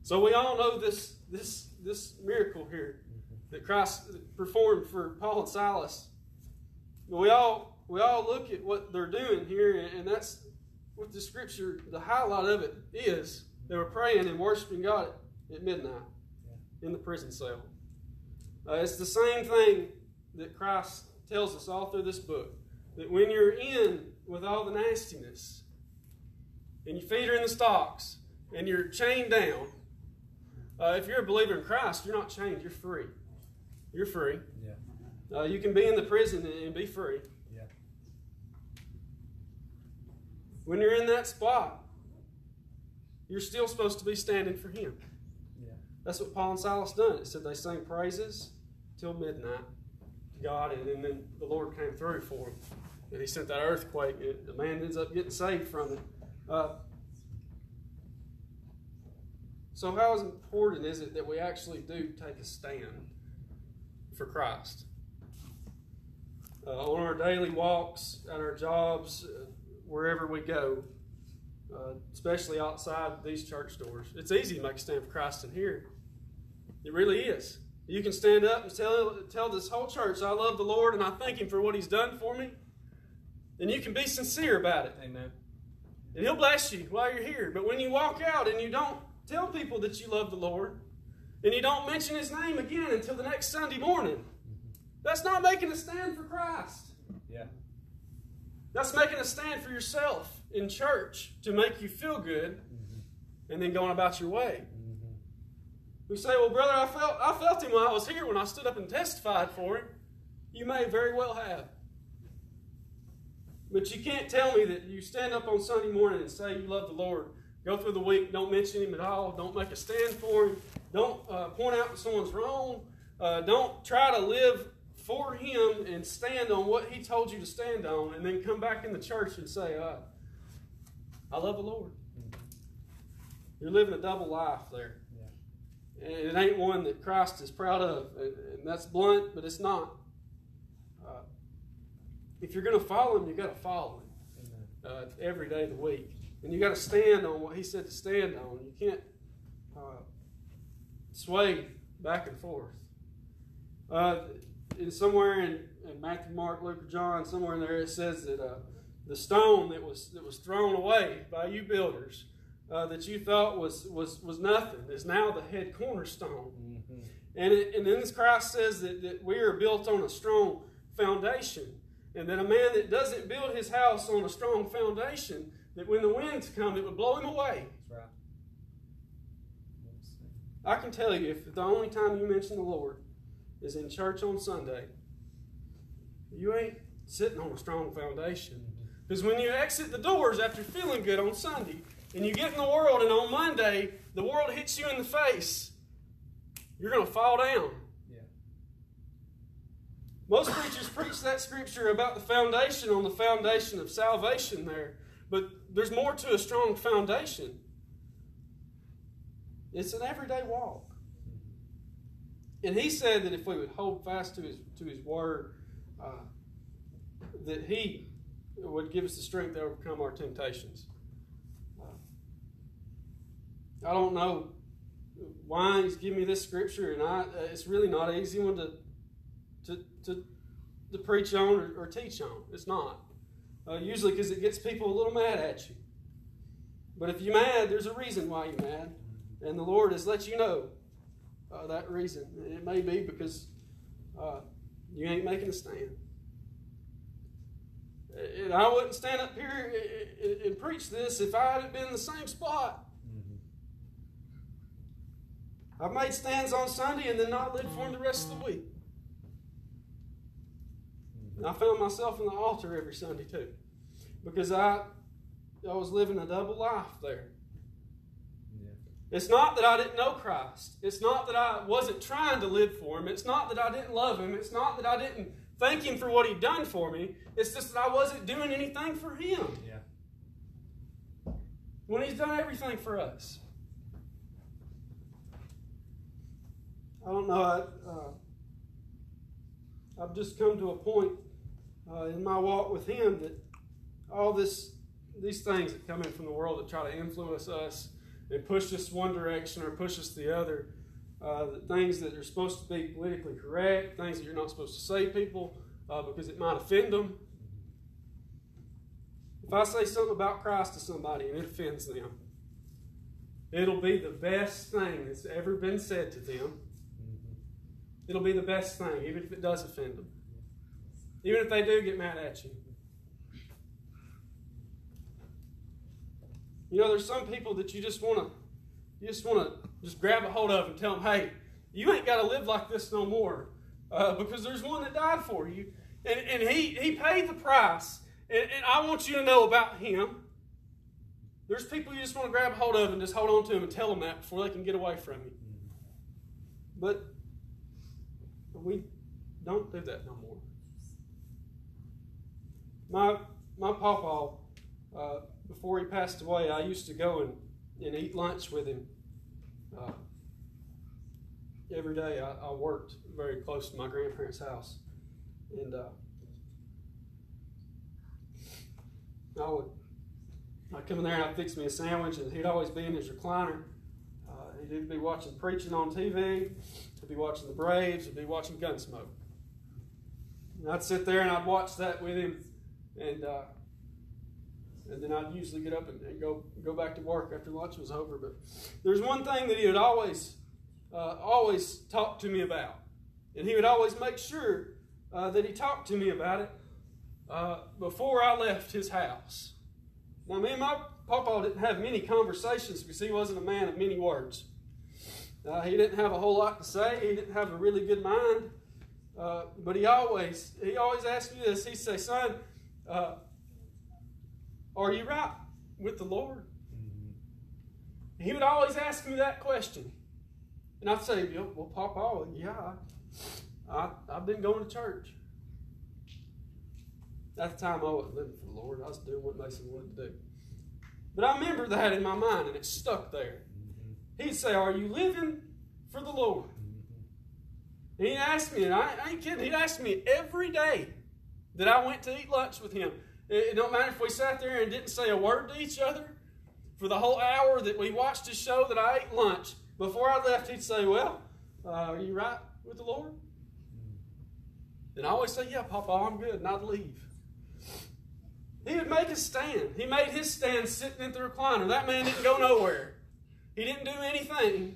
So we all know this, this, this miracle here that Christ performed for Paul and Silas. We all, we all look at what they're doing here, and that's what the scripture, the highlight of it is. They were praying and worshiping God at midnight in the prison cell. Uh, it's the same thing that Christ tells us all through this book that when you're in with all the nastiness and your feet are in the stocks and you're chained down, uh, if you're a believer in Christ, you're not chained, you're free. You're free. Yeah. Uh, you can be in the prison and, be free. Yeah. When you're in that spot, you're still supposed to be standing for Him. Yeah. That's what Paul and Silas done. It said they sang praises till midnight to God, and, and then the Lord came through for them. And He sent that earthquake, and the man ends up getting saved from it. Uh, so, how important is it that we actually do take a stand for Christ? Uh, on our daily walks, at our jobs, uh, wherever we go, uh, especially outside these church doors. It's easy to make a stand for Christ in here. It really is. You can stand up and tell, tell this whole church, I love the Lord and I thank Him for what He's done for me. And you can be sincere about it. Amen. And He'll bless you while you're here. But when you walk out and you don't tell people that you love the Lord, and you don't mention His name again until the next Sunday morning, that's not making a stand for Christ. Yeah. That's making a stand for yourself in church to make you feel good mm-hmm. and then going about your way. Mm-hmm. We say, Well, brother, I felt, I felt him while I was here when I stood up and testified for him. You may very well have. But you can't tell me that you stand up on Sunday morning and say you love the Lord. Go through the week, don't mention Him at all, don't make a stand for Him, don't uh, point out that someone's wrong, uh, don't try to live for Him and stand on what He told you to stand on, and then come back in the church and say, uh, I love the Lord. You're living a double life there. And it ain't one that Christ is proud of. And, and that's blunt, but it's not. Uh, if you're going to follow Him, you've got to follow Him uh, every day of the week. And you got to stand on what He said to stand on. You can't uh, sway back and forth. Uh, in somewhere in, in, Matthew, Mark, Luke, or John, somewhere in there, it says that uh, the stone that was that was thrown away by you builders uh, that you thought was was was nothing is now the head cornerstone. Mm-hmm. And it, and then Christ says that, that we are built on a strong foundation, and that a man that doesn't build his house on a strong foundation, that when the winds come, it would blow him away. That's right. I can tell you, if the only time you mention the Lord is in church on Sunday, you ain't sitting on a strong foundation. Because when you exit the doors after feeling good on Sunday, and you get in the world, and on Monday, the world hits you in the face, you're going to fall down. Yeah. Most preachers preach that scripture about the foundation on the foundation of salvation there, but there's more to a strong foundation. It's an everyday walk. And he said that if we would hold fast to his, to his word, uh, that he would give us the strength to overcome our temptations. I don't know why he's giving me this scripture, and I uh, it's really not an easy one to to to, to preach on or, or teach on. It's not uh, usually because it gets people a little mad at you. But if you're mad, there's a reason why you're mad, and the Lord has let you know uh, that reason. It may be because uh, you ain't making a stand. And I wouldn't stand up here and preach this if I had been in the same spot. I've made stands on Sunday and then not lived for him the rest of the week. I found myself in the altar every Sunday too. Because I I was living a double life there. Yeah. It's not that I didn't know Christ. It's not that I wasn't trying to live for him. It's not that I didn't love him. It's not that I didn't thank him for what he'd done for me. It's just that I wasn't doing anything for him. Yeah. When he's done everything for us. I don't know. I, uh, I've just come to a point uh, in my walk with Him that all this, these things that come in from the world that try to influence us and push us one direction or push us the other, uh, the things that are supposed to be politically correct, things that you're not supposed to say to people uh, because it might offend them. If I say something about Christ to somebody and it offends them, it'll be the best thing that's ever been said to them It'll be the best thing, even if it does offend them. Even if they do get mad at you. You know, there's some people that you just want to, you just want to just grab a hold of and tell them, hey, you ain't got to live like this no more, uh, because there's one that died for you, and, and he he paid the price, and, and I want you to know about him. There's people you just want to grab a hold of and just hold on to them and tell them that before they can get away from you. But we don't do that no more. My my papa, uh, before he passed away, I used to go and, and eat lunch with him. Uh, every day I, I, worked very close to my grandparents' house. And uh, I would I'd come in there and I'd fix me a sandwich, and he'd always be in his recliner. Uh, he'd be watching preaching on TV, he'd be watching the Braves, he'd be watching Gunsmoke. And I'd sit there and I'd watch that with him, and uh, and then I'd usually get up and, and, go go back to work after lunch was over. But there's one thing that he would always uh, always talk to me about, and he would always make sure uh, that he talked to me about it uh, before I left his house. Now, me and my papa didn't have many conversations because he wasn't a man of many words. Uh, he didn't have a whole lot to say. He didn't have a really good mind. Uh, but he always he always asked me this. He'd say, "Son, uh, Are you right with the Lord? Mm-hmm. He would always ask me that question. And I'd say, Well, Papa, yeah, I, I've been going to church. At the time, I wasn't living for the Lord. I was doing what Mason wanted to do. But I remember that in my mind, and it stuck there. Mm-hmm. He'd say, Are you living for the Lord? Mm-hmm. And he asked me, and I, I ain't kidding, he'd ask me every day that I went to eat lunch with him. It, don't matter if we sat there and didn't say a word to each other. For the whole hour that we watched his show that I ate lunch, before I left, he'd say, Well, uh, are you right with the Lord? And I always say, Yeah, Papa, I'm good, and I'd leave. He would make a stand. He made his stand sitting at the recliner. That man didn't go nowhere. He didn't do anything.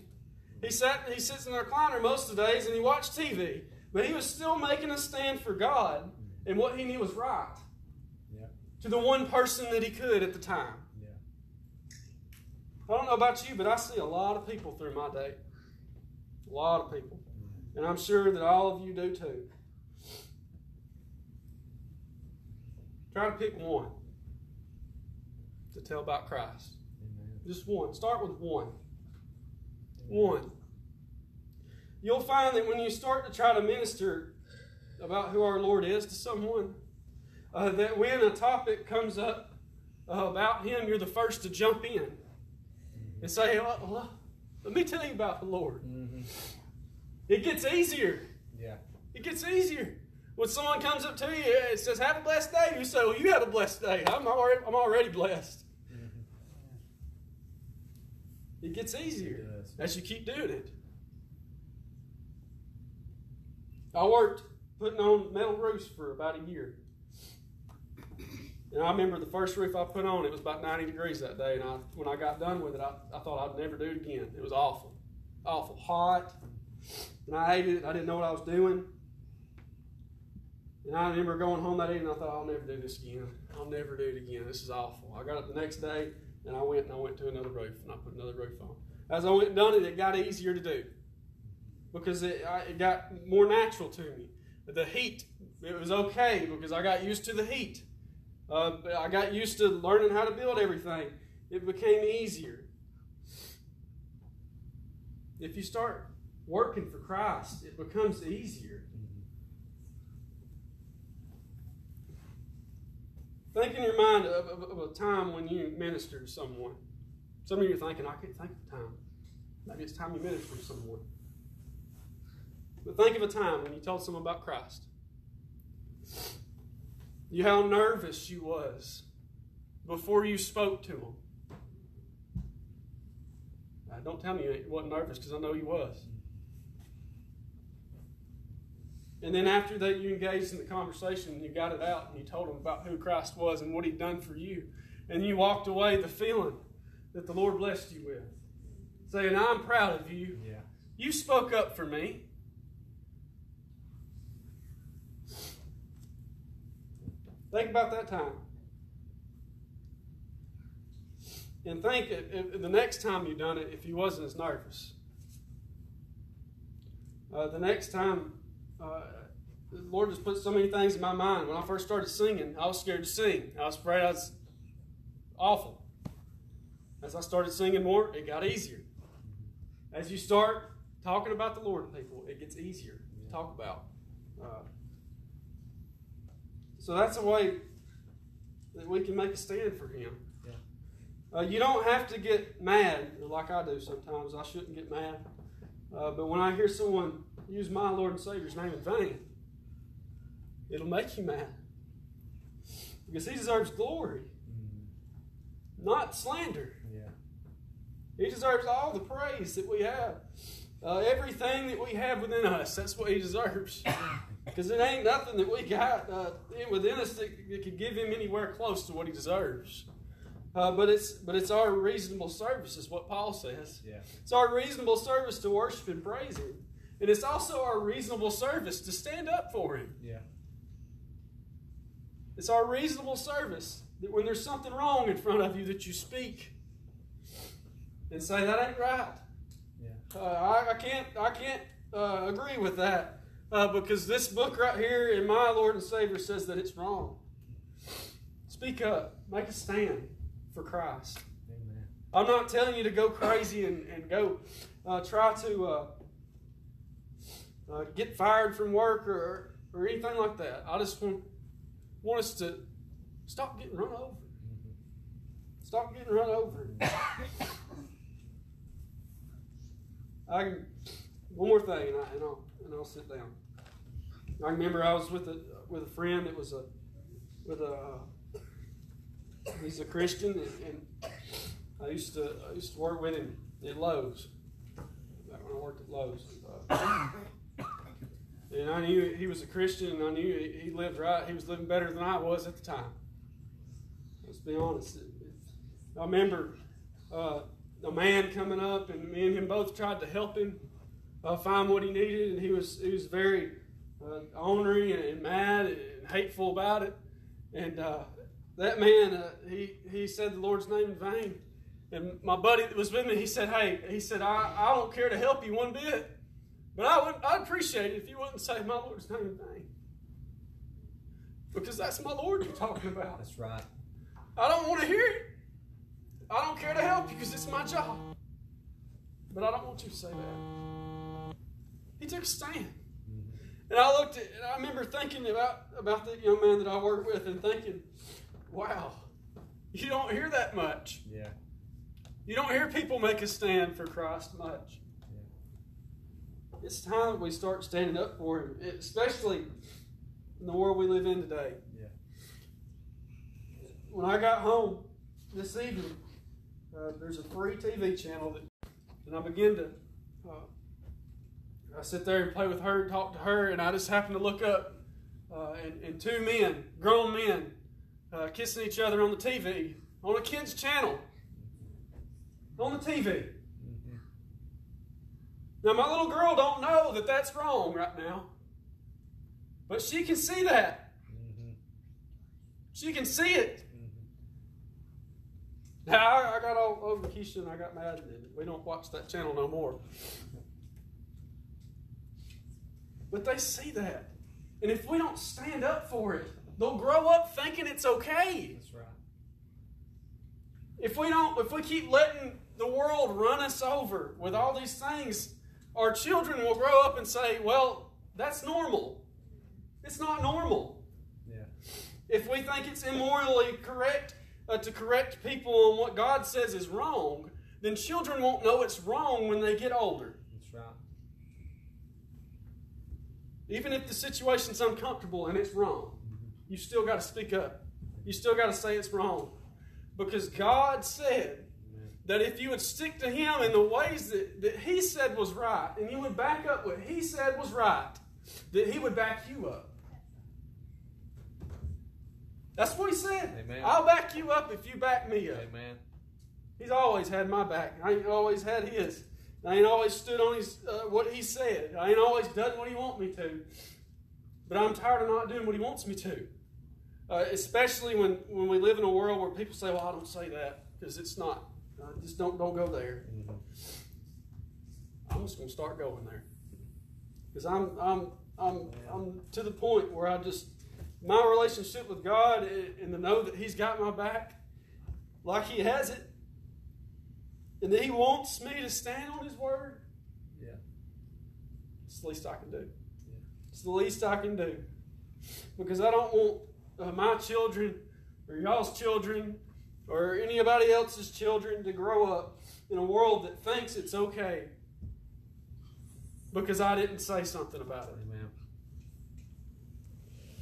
He sat he sits in the recliner most of the days and he watched TV. But he was still making a stand for God and what he knew was right. Yeah. To the one person that he could at the time. Yeah. I don't know about you, but I see a lot of people through my day. A lot of people. Mm-hmm. And I'm sure that all of you do too. Try to pick one to tell about Christ. Amen. Just one. Start with one. One. You'll find that when you start to try to minister about who our Lord is to someone, uh, that when a topic comes up uh, about Him, you're the first to jump in and say, well, Let me tell you about the Lord. Mm-hmm. It gets easier. Yeah. It gets easier. When someone comes up to you and says, Have a blessed day, you say, Well, you have a blessed day. I'm already, I'm already blessed. It gets easier It as you keep doing it. I worked putting on metal roofs for about a year. And I remember the first roof I put on, it was about 90 degrees that day. And I, when I got done with it, I, I thought I'd never do it again. It was awful. Awful. Hot. And I hated it. I didn't know what I was doing. And I remember going home that evening, I thought, I'll never do this again. I'll never do it again. This is awful. I got up the next day, and I went and I went to another roof, and I put another roof on. As I went and done it, it got easier to do because it, I, it got more natural to me. The heat, it was okay because I got used to the heat. Uh, I got used to learning how to build everything. It became easier. If you start working for Christ, it becomes easier. Think in your mind of, of, of a time when you ministered to someone. Some of you are thinking, I can't think of a time. Maybe it's time you ministered to someone. But think of a time when you told someone about Christ. You how nervous you was before you spoke to them. Now, don't tell me you wasn't nervous because I know you was. And then after that, you engaged in the conversation, you got it out, and you told them about who Christ was and what He'd done for you. And you walked away the feeling that the Lord blessed you with, saying, I'm proud of you. Yeah. You spoke up for me. Think about that time. And think if, if the next time you've done it, if you wasn't as nervous. Uh, the next time, uh, the Lord just put so many things in my mind. When I first started singing, I was scared to sing. I was afraid I was awful. As I started singing more, it got easier. As you start talking about the Lord to people, it gets easier to talk about. Uh, so that's a way that we can make a stand for Him. Uh, you don't have to get mad like I do sometimes. I shouldn't get mad. Uh, but when I hear someone use my Lord and Savior's name in vain, it'll make you mad. Because He deserves glory, not slander. Yeah. He deserves all the praise that we have. Uh, everything that we have within us, that's what He deserves. Because it ain't nothing that we got uh, within us that, that could give Him anywhere close to what He deserves. Uh, but it's but it's our reasonable service, is what Paul says. Yeah. It's our reasonable service to worship and praise Him, and it's also our reasonable service to stand up for Him. Yeah. It's our reasonable service that when there's something wrong in front of you, that you speak and say that ain't right. Yeah. Uh, I, I can't I can't uh, agree with that uh, because this book right here in my Lord and Savior says that it's wrong. Speak up. Make a stand for Christ. Amen. I'm not telling you to go crazy and, and go uh, try to uh, uh, get fired from work or, or anything like that. I just want, want us to stop getting run over. Stop getting run over. I can, one more thing, and, I, and I'll and I'll sit down. I remember I was with a with a friend that was a with a uh, he's a Christian and, and I used to I used to work with him at Lowe's. Back when I worked at Lowe's. Uh, and I knew he was a Christian and I knew he, lived right. He was living better than I was at the time. Let's be honest. I remember uh, a man coming up and me and him both tried to help him uh, find what he needed and he was he was very uh, ornery and, and mad and hateful about it. And uh, that man, uh, he, he said the Lord's name in vain. And my buddy that was with me, he said, Hey, he said, I, I don't care to help you one bit, but I would I'd appreciate it if you wouldn't say my Lord's name in vain. Because that's my Lord you're talking about. That's right. I don't want to hear it. I don't care to help you because it's my job. But I don't want you to say that. He took a stand. And I looked at, and I remember thinking about, about that young man that I worked with and thinking, wow, you don't hear that much. Yeah. You don't hear people make a stand for Christ much. Yeah. It's time that we start standing up for Him, especially in the world we live in today. Yeah. When I got home this evening, uh, there's a free TV channel that, and I begin to, uh, I sit there and play with her and talk to her, and I just happen to look up, uh, and, and two men, grown men, uh, kissing each other on the TV on a kids channel on the TV. Now my little girl don't know that that's wrong right now, but she can see that. She can see it. Now I, I got all over Keisha and I got mad, and we don't watch that channel no more. But they see that, and if we don't stand up for it, they'll grow up thinking it's okay. That's right. If we don't, if we keep letting the world run us over with all these things, our children will grow up and say, "Well, that's normal." It's not normal. Yeah. If we think it's immorally correct uh, to correct people on what God says is wrong, then children won't know it's wrong when they get older. That's right. Even if the situation's uncomfortable and it's wrong, you still got to speak up. You still got to say it's wrong. Because God said that if you would stick to Him in the ways that, that He said was right, and you would back up what He said was right, that He would back you up. That's what He said. Amen. I'll back you up if you back me up. Amen. He's always had my back. I ain't always had his. I ain't always stood on his uh, what he said. I ain't always done what he want me to. But I'm tired of not doing what he wants me to. Uh, especially when, when we live in a world where people say, "Well, I don't say that because it's not. Uh, just don't don't go there." I'm just gonna start going there because I'm I'm I'm I'm to the point where I just my relationship with God and- and to know that He's got my back, like He has it, and that He wants me to stand on His word. Yeah. It's the least I can do. Yeah. It's the least I can do because I don't want uh, my children or y'all's children or anybody else's children to grow up in a world that thinks it's okay because I didn't say something about it. Amen.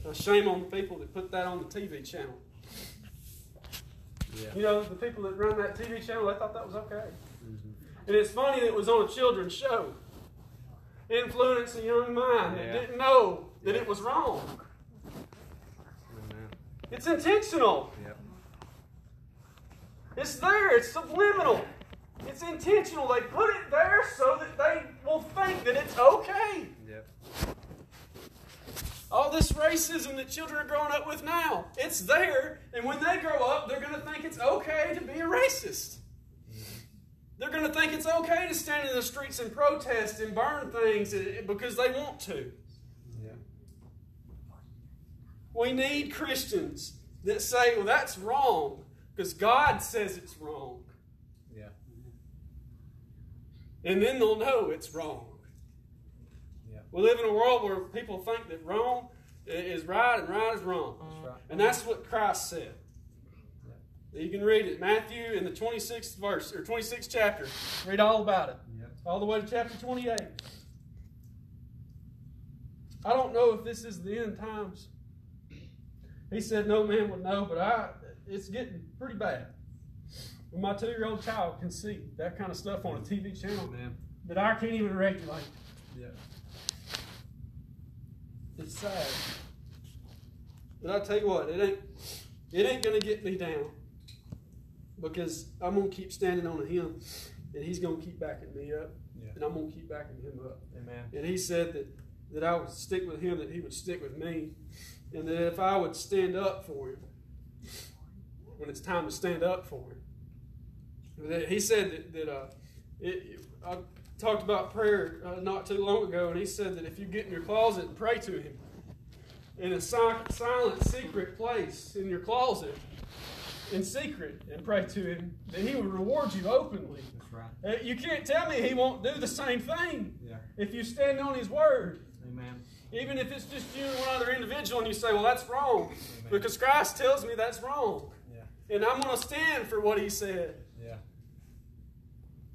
Uh, shame on the people that put that on the TV channel. Yeah. You know, the people that run that TV channel, they thought that was okay. Mm-hmm. And it's funny that it was on a children's show. Influence a young mind that didn't know that it was wrong. Amen. It's intentional. Yep. It's there. It's subliminal. It's intentional. They put it there so that they will think that it's okay. All this racism that children are growing up with now, it's there. And when they grow up, they're going to think it's okay to be a racist. They're going to think it's okay to stand in the streets and protest and burn things eh, because they want to. Yeah. We need Christians that say, well, that's wrong because God says it's wrong. Yeah. And then they'll know it's wrong. We live in a world where people think that wrong is right and right is wrong. That's right. And that's what Christ said. You can read it. Matthew in the 26th verse, or 26th chapter. Read all about it. Yep. All the way to chapter 28. I don't know if this is the end times. He said no man would know, but I it's getting pretty bad. When my two year old child can see that kind of stuff on a TV channel man, that I can't even regulate. It's sad. But I tell you what, it ain't it ain't gonna get me down. Because I'm gonna keep standing on him and he's gonna keep backing me up. Yeah. And I'm gonna keep backing him up. Amen. And he said that, that I would stick with him, that he would stick with me, and that if I would stand up for him when it's time to stand up for him. That he said that, that uh, it, I talked about prayer uh, not too long ago, and he said that if you get in your closet and pray to him in a si- silent, secret place in your closet, in secret, and pray to him, then he would reward you openly. That's right. Uh, You can't tell me he won't do the same thing Yeah. if you stand on his word. Amen. Even if it's just you and one other individual, and you say, Well, that's wrong. Because Christ tells me that's wrong. Yeah. And I'm going to stand for what he said.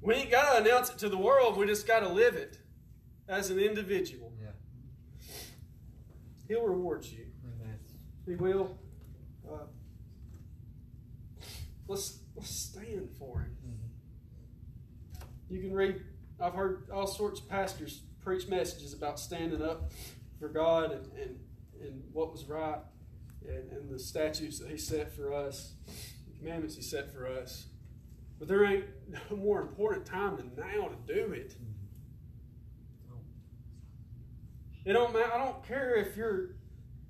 We ain't got to announce it to the world, we just got to live it as an individual. Yeah. He'll reward you. Amen. He will. Uh, let's, let's stand for him. You can read, I've heard all sorts of pastors preach messages about standing up for God and, and, and what was right and, and the statutes that He set for us, the commandments He set for us. But there ain't no more important time than now to do it. It don't matter. I don't care if you're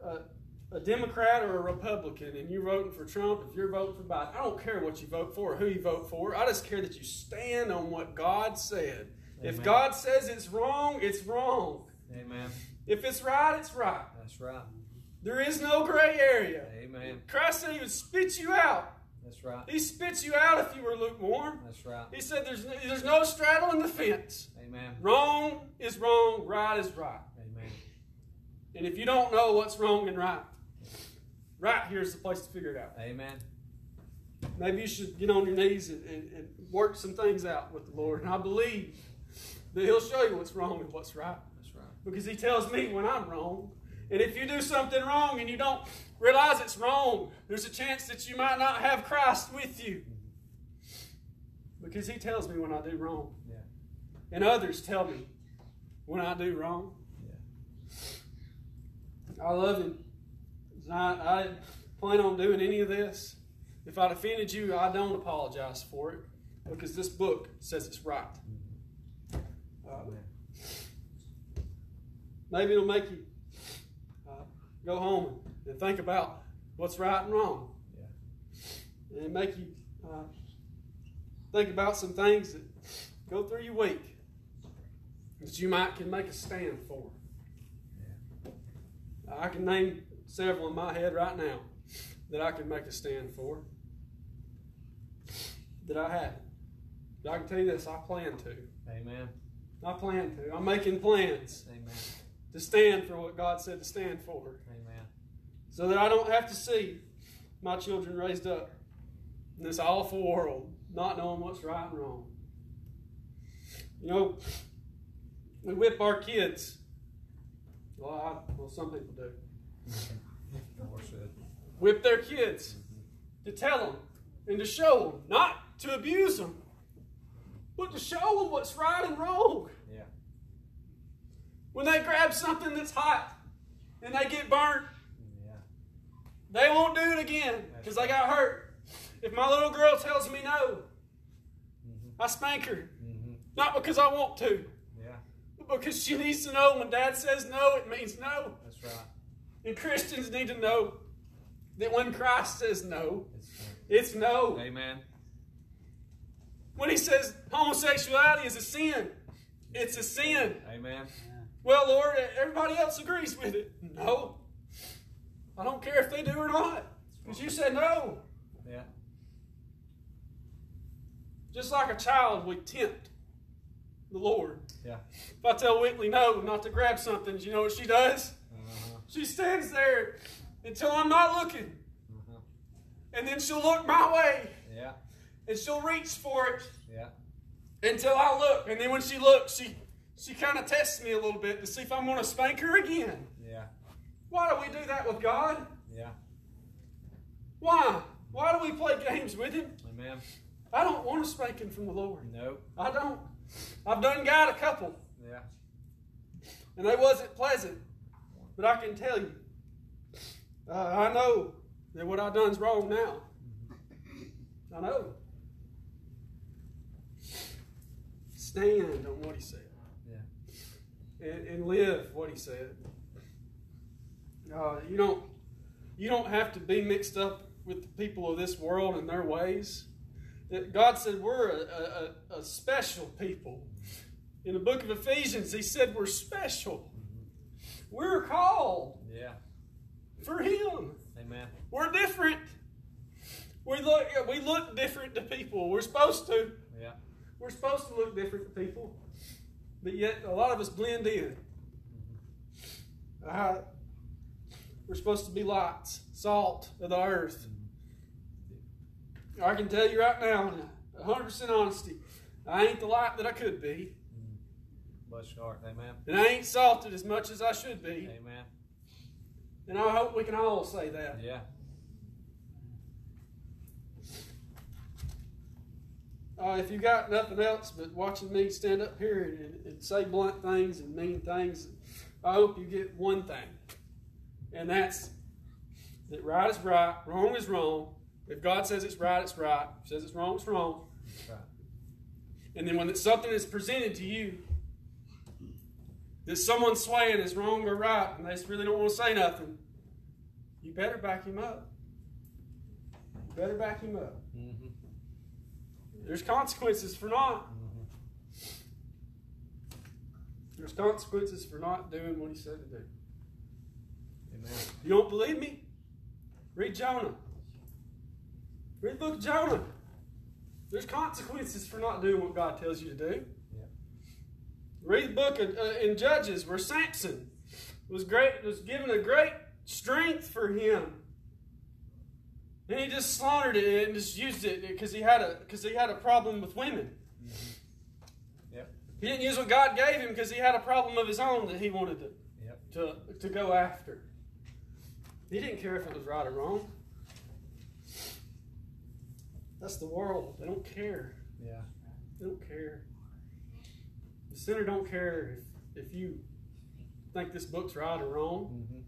a, a Democrat or a Republican and you're voting for Trump. If you're voting for Biden, I don't care what you vote for or who you vote for. I just care that you stand on what God said. If God says it's wrong, it's wrong. Amen. If it's right, it's right. That's right. There is no gray area. Amen. Christ said He would spit you out. That's right. He spits you out if you were lukewarm. That's right. He said there's no, there's no straddling the fence. Amen. Wrong is wrong, right is right. Amen. And if you don't know what's wrong and right, right here's the place to figure it out. Amen. Maybe you should get on your knees and, and, and work some things out with the Lord. And I believe that He'll show you what's wrong and what's right. That's right. Because He tells me when I'm wrong. And if you do something wrong and you don't realize it's wrong, there's a chance that you might not have Christ with you. Because He tells me when I do wrong. Yeah. And others tell me when I do wrong. I love Him. I, I plan on doing any of this. If I'd offended you, I don't apologize for it because this book says it's right. Uh, maybe it'll make you uh, go home and think about what's right and wrong. Yeah. And make you uh, think about some things that go through your week that you might can make a stand for. I can name several in my head right now that I can make a stand for. That I. But I can tell you this, I plan to. Amen. I plan to. I'm making plans Amen. to stand for what God said to stand for. So that I don't have to see my children raised up in this awful world, not knowing what's right and wrong. You know, we whip our kids. Well, I, well some people do. Whip their kids to tell them and to show them, not to abuse them, but to show them what's right and wrong. Yeah. When they grab something that's hot and they get burnt. They won't do it again because they got hurt. If my little girl tells me no, I spank her. Mm-hmm. Not because I want to, Yeah. but because she needs to know when dad says no, it means no. That's right. And Christians need to know that when Christ says no, it's no. Amen. When he says homosexuality is a sin, it's a sin. Amen. Well, Lord, everybody else agrees with it. No. I don't care if they do or not. Because you said no. Yeah. Just like a child, we tempt the Lord. Yeah. If I tell Whitley no, not to grab something, do you know what she does? Uh-huh. She stands there until I'm not looking. Uh-huh. And then she'll look my way Yeah. and she'll reach for it Yeah. until I look. And then when she looks, she she kind of tests me a little bit to see if I'm going to spank her again. Why do we do that with God? Yeah. Why? Why do we play games with Him? Amen. I don't want a spanking from the Lord. No. I don't. I've done got a couple, Yeah. and they wasn't pleasant. But I can tell you, uh, I know that what I done's wrong now. I know. Stand on what He said. Yeah. and, and live what he said. Uh, you don't you don't have to be mixed up with the people of this world and their ways. That God said we're a, a, a special people. In the book of Ephesians, he said we're special. We're called Yeah. for him. Amen. We're different. We look we look different to people. We're supposed to. Yeah. We're supposed to look different to people, but yet a lot of us blend in. Uh, we're supposed to be lights, salt of the earth. I can tell you right now, 100% honesty, I ain't the light that I could be, Bless your heart. Amen. and I ain't salted as much as I should be. Amen. And I hope we can all say that. Yeah. Uh, if you got nothing else but watching me stand up here and, and say blunt things and mean things, I hope you get one thing. And that's that right is right, wrong is wrong. If God says it's right, it's right. If says it's wrong, it's wrong. Right. And then when something is presented to you that someone's swaying is wrong or right, and they just really don't want to say nothing, you better back him up. You better back him up. Mm-hmm. There's consequences for not. Mm-hmm. There's consequences for not doing what he said to do. Amen. You don't believe me? Read Jonah. Read the book of Jonah. There's consequences for not doing what God tells you to do. Yeah. Read the book of, uh, in Judges where Samson was great was given a great strength for him. And he just slaughtered it and just used it because he had a because he had a problem with women. Yep. He didn't use what God gave him because he had a problem of his own that he wanted to Yep. to, to go after. He didn't care if it was right or wrong. That's the world. They don't care. Yeah. They don't care. The sinner don't care if, if you think this book's right or wrong. Mm-hmm.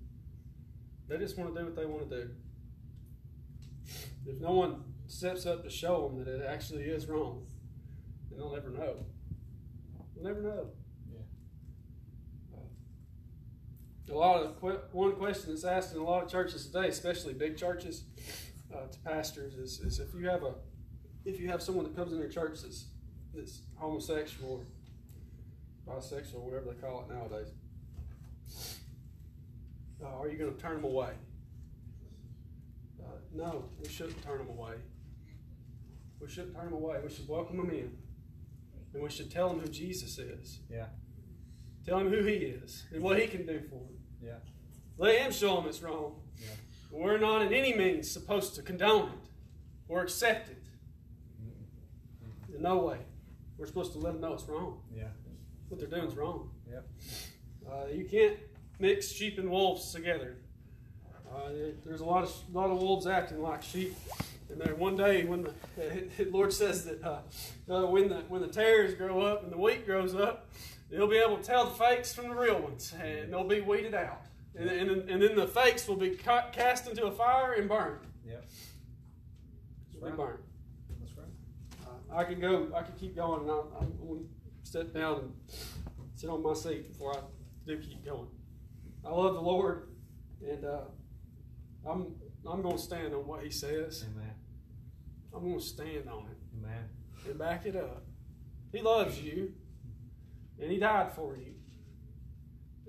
They just want to do what they want to do. If no one steps up to show them that it actually is wrong, then they'll never know. They'll never know. A lot of one question that's asked in a lot of churches today, especially big churches, uh, to pastors, is, is if you have a if you have someone that comes in your church that's that's homosexual or bisexual, or whatever they call it nowadays, uh, are you going to turn them away? Uh, no, we shouldn't turn them away. We shouldn't turn them away. We should welcome them in, and we should tell them who Jesus is. Yeah. Tell him who he is and what he can do for him. Yeah. Let him show him it's wrong. Yeah. We're not in any means supposed to condone it or accept it. In no way. We're supposed to let them know it's wrong. Yeah. What they're doing is wrong. Yep. Uh, you can't mix sheep and wolves together. Uh, there's a lot of lot of wolves acting like sheep. And then one day, when the, the Lord says that uh, uh, when the when the tares grow up and the wheat grows up, they'll be able to tell the fakes from the real ones, and they'll be weeded out. And, and, and then the fakes will be ca- cast into a fire and burned. Yep. They'll be burned. That's right. Uh, I can go. I can keep going, and I'm, I'm going to step down and sit on my seat before I do keep going. I love the Lord, and uh, I'm I'm going to stand on what He says. Amen. I'm going to stand on it Amen. and back it up. He loves you, and He died for you.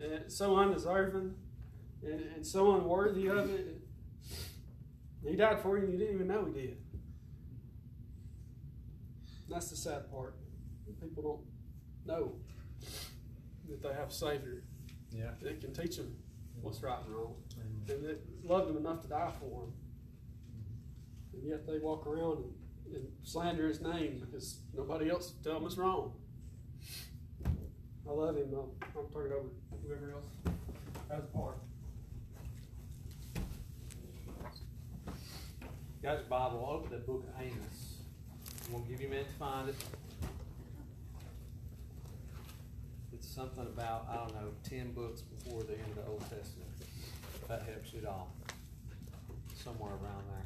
And so undeserving and, and so unworthy of it. He died for you and you didn't even know he did. That's the sad part. People don't know that they have a Savior Yeah. that can teach them what's right and wrong. And that loved them enough to die for them. And yet they walk around and, and slander his name because nobody else tell them it's wrong. I love him. I'll, I'll turn it over to whoever else has a part. Guys, Bible, open the book of Amos. I'm going to give you a minute to find it. It's something about, I don't know, 10 books before the end of the Old Testament. If that helps you at all. Somewhere around there.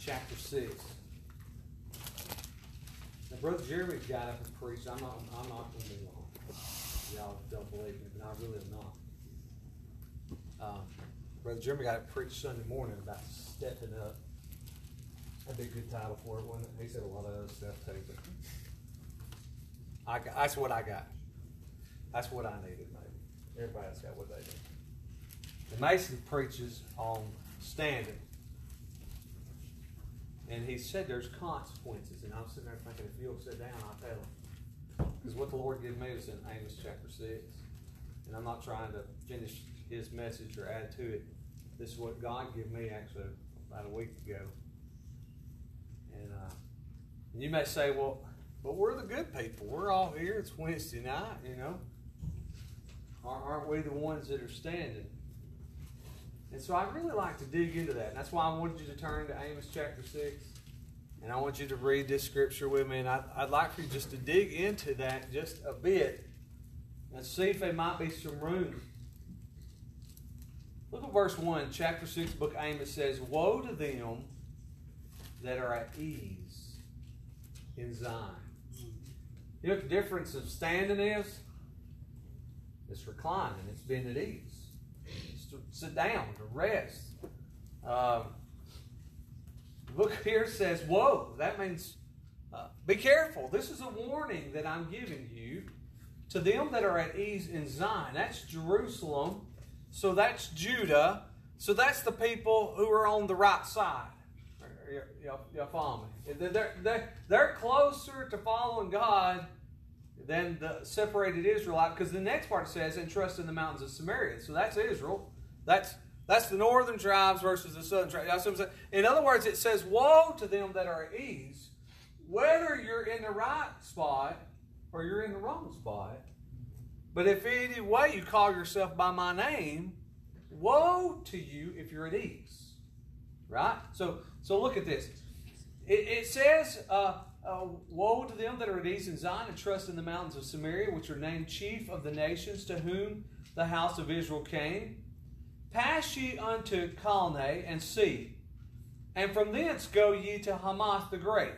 Chapter 6. Now, Brother Jeremy got up and preached. I'm not, I'm not going to be long. Y'all don't believe me, but I really am not. Um, Brother Jeremy got to preached Sunday morning about stepping up. That'd be a good title for it, wouldn't it? He said a lot of other stuff too, but I got, that's what I got. That's what I needed, maybe. Everybody's got what they need. The Mason preaches on standing. And he said there's consequences. And I'm sitting there thinking, if you'll sit down, I'll tell him. Because what the Lord gave me was in Amos chapter 6. And I'm not trying to finish his message or add to it. This is what God gave me actually about a week ago. And, uh, and you may say, well, but we're the good people. We're all here. It's Wednesday night, you know. Aren't we the ones that are standing? And so I really like to dig into that. And that's why I wanted you to turn to Amos chapter 6. And I want you to read this scripture with me. And I'd, I'd like for you just to dig into that just a bit and see if there might be some room. Look at verse 1, chapter 6, book Amos says, Woe to them that are at ease in Zion. You know what the difference of standing is? It's reclining, it's being at ease. Sit down, to rest. Um, book here says, Woe, that means uh, be careful. This is a warning that I'm giving you to them that are at ease in Zion. That's Jerusalem. So that's Judah. So that's the people who are on the right side. Y'all, y'all follow me? They're, they're, they're closer to following God than the separated Israelite because the next part says, and trust in the mountains of Samaria. So that's Israel. That's that's the northern tribes versus the southern tribes. In other words, it says, Woe to them that are at ease, whether you're in the right spot or you're in the wrong spot. But if any way you call yourself by my name, woe to you if you're at ease. Right? So so look at this. It, it says, uh, uh, Woe to them that are at ease in Zion and trust in the mountains of Samaria, which are named chief of the nations to whom the house of Israel came. Pass ye unto Calneh and see, and from thence go ye to Hamath the Great.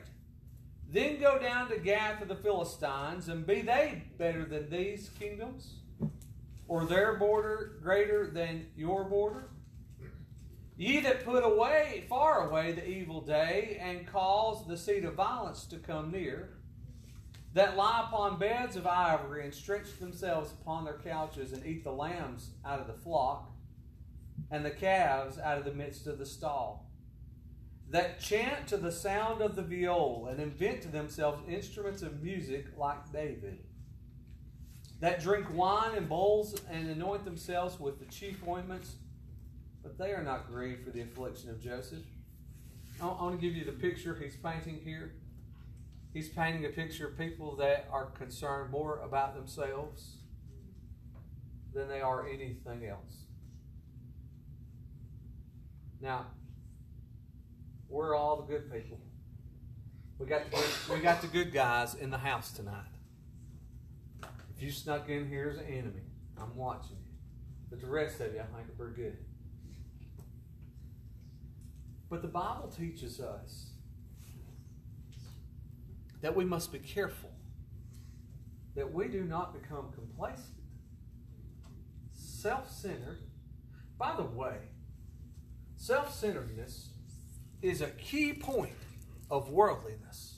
Then go down to Gath of the Philistines, and be they better than these kingdoms? Or their border greater than your border? Ye that put away, far away, the evil day, and cause the seat of violence to come near, that lie upon beds of ivory, and stretch themselves upon their couches, and eat the lambs out of the flock, and the calves out of the midst of the stall, that chant to the sound of the viol, and invent to themselves instruments of music like David, that drink wine in bowls, and anoint themselves with the chief ointments but they are not grieved for the affliction of Joseph. I want to give you the picture he's painting here. He's painting a picture of people that are concerned more about themselves than they are anything else. Now, we're all the good people. We got the good, we got the good guys in the house tonight. If you snuck in here as an enemy, I'm watching you. But the rest of you, I think, are good. But the Bible teaches us that we must be careful that we do not become complacent, self centered. By the way, self centeredness is a key point of worldliness.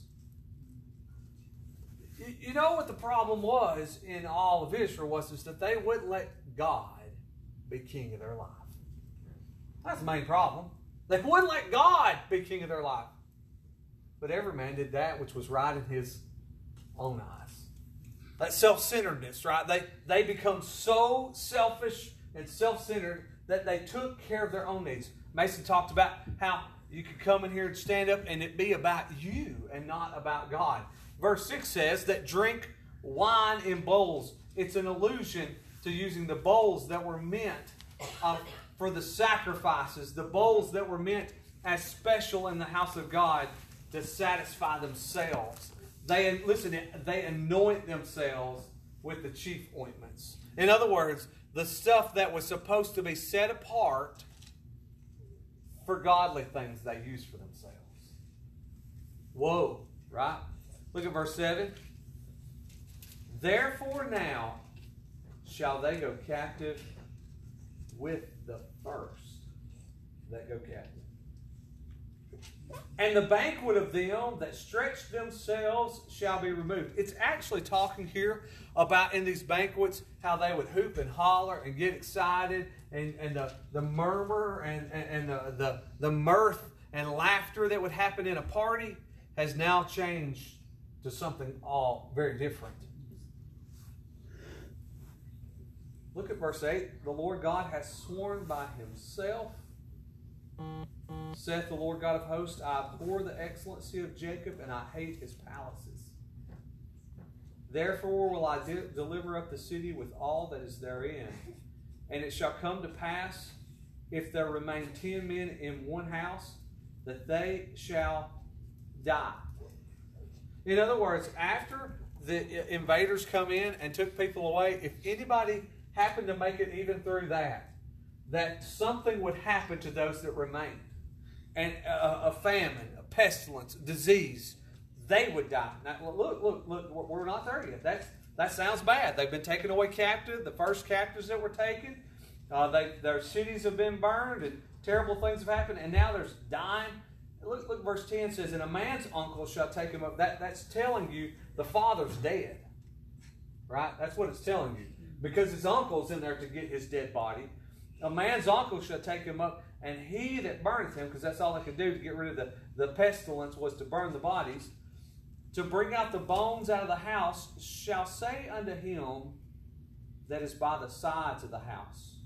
You know what the problem was in all of Israel was is that they wouldn't let God be king of their life. That's the main problem. They wouldn't let God be king of their life. But every man did that which was right in his own eyes. That self centeredness, right? They, they become so selfish and self centered that they took care of their own needs. Mason talked about how you could come in here and stand up and it be about you and not about God. Verse 6 says that drink wine in bowls. It's an allusion to using the bowls that were meant uh, for the sacrifices, the bowls that were meant as special in the house of God to satisfy themselves. They listen, they anoint themselves with the chief ointments. In other words, the stuff that was supposed to be set apart for godly things they use for themselves. Whoa, right? Look at verse 7. Therefore now shall they go captive with the first that go captive. And the banquet of them that stretch themselves shall be removed. It's actually talking here about in these banquets how they would hoop and holler and get excited and, and the, the murmur and, and, the, the, the mirth and laughter that would happen in a party has now changed to something all very different. Look at verse 8. The Lord God has sworn by himself, saith the Lord God of hosts, I abhor the excellency of Jacob, and I hate his palaces. Therefore will I de- deliver up the city with all that is therein. And it shall come to pass, if there remain ten men in one house, that they shall die. In other words, after the invaders come in and took people away, if anybody happened to make it even through that, that something would happen to those that remained. And a, a famine, a pestilence, disease, they would die. Now, look, look, look, we're not there yet. That's, that sounds bad. They've been taken away captive, the first captives that were taken. Uh, they, their cities have been burned, and terrible things have happened, and now there's dying. Look, look, verse 10 says, And a man's uncle shall take him up. That, that's telling you the father's dead. Right? That's what it's telling you because his uncle's in there to get his dead body. A man's uncle shall take him up, and he that burneth him, because that's all they could do to get rid of the, the pestilence was to burn the bodies, to bring out the bones out of the house, shall say unto him that is by the sides of the house.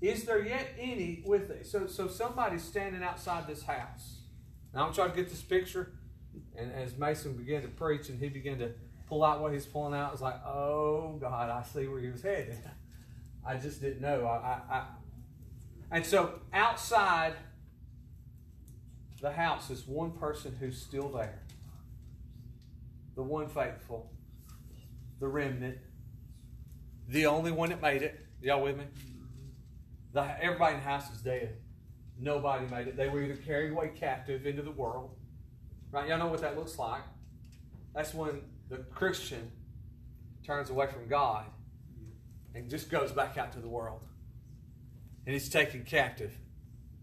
Is there yet any with thee? So, so somebody's standing outside this house. Now I'm trying to get this picture, and as Mason began to preach and he began to pull out what he's pulling out. It's like, oh God, I see where he was headed. I just didn't know. I, I, I, and so outside the house is one person who's still there. The one faithful, the remnant, the only one that made it. Y'all with me? The, everybody in the house is dead. Nobody made it. They were either carried away captive into the world. Right? Y'all know what that looks like. That's when the Christian turns away from God and just goes back out to the world. And he's taken captive.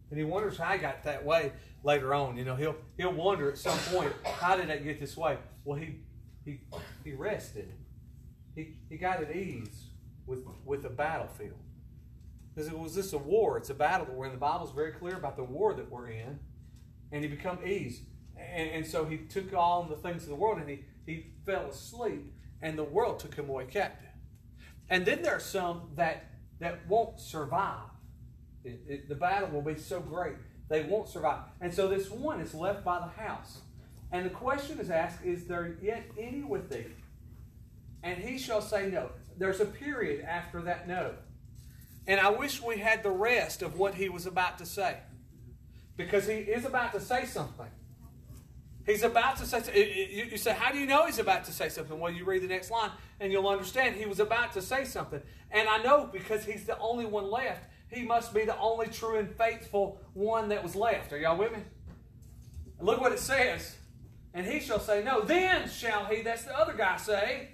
And he wonders how I got that way later on. You know, he'll he'll wonder at some point, how did I get this way? Well, he he he rested. He he got at ease with with the battlefield. Because it was this a war, it's a battle that we're in. The Bible's very clear about the war that we're in. And he become ease. And, and so he took on the things of the world and he he fell asleep, and the world took him away captive. And then there are some that that won't survive. It, it, the battle will be so great they won't survive. And so this one is left by the house. And the question is asked, Is there yet any with thee? And he shall say no. There's a period after that no. And I wish we had the rest of what he was about to say. Because he is about to say something. He's about to say, you say, how do you know he's about to say something? Well, you read the next line and you'll understand he was about to say something. And I know because he's the only one left, he must be the only true and faithful one that was left. Are y'all with me? look what it says. And he shall say, No, then shall he, that's the other guy, say,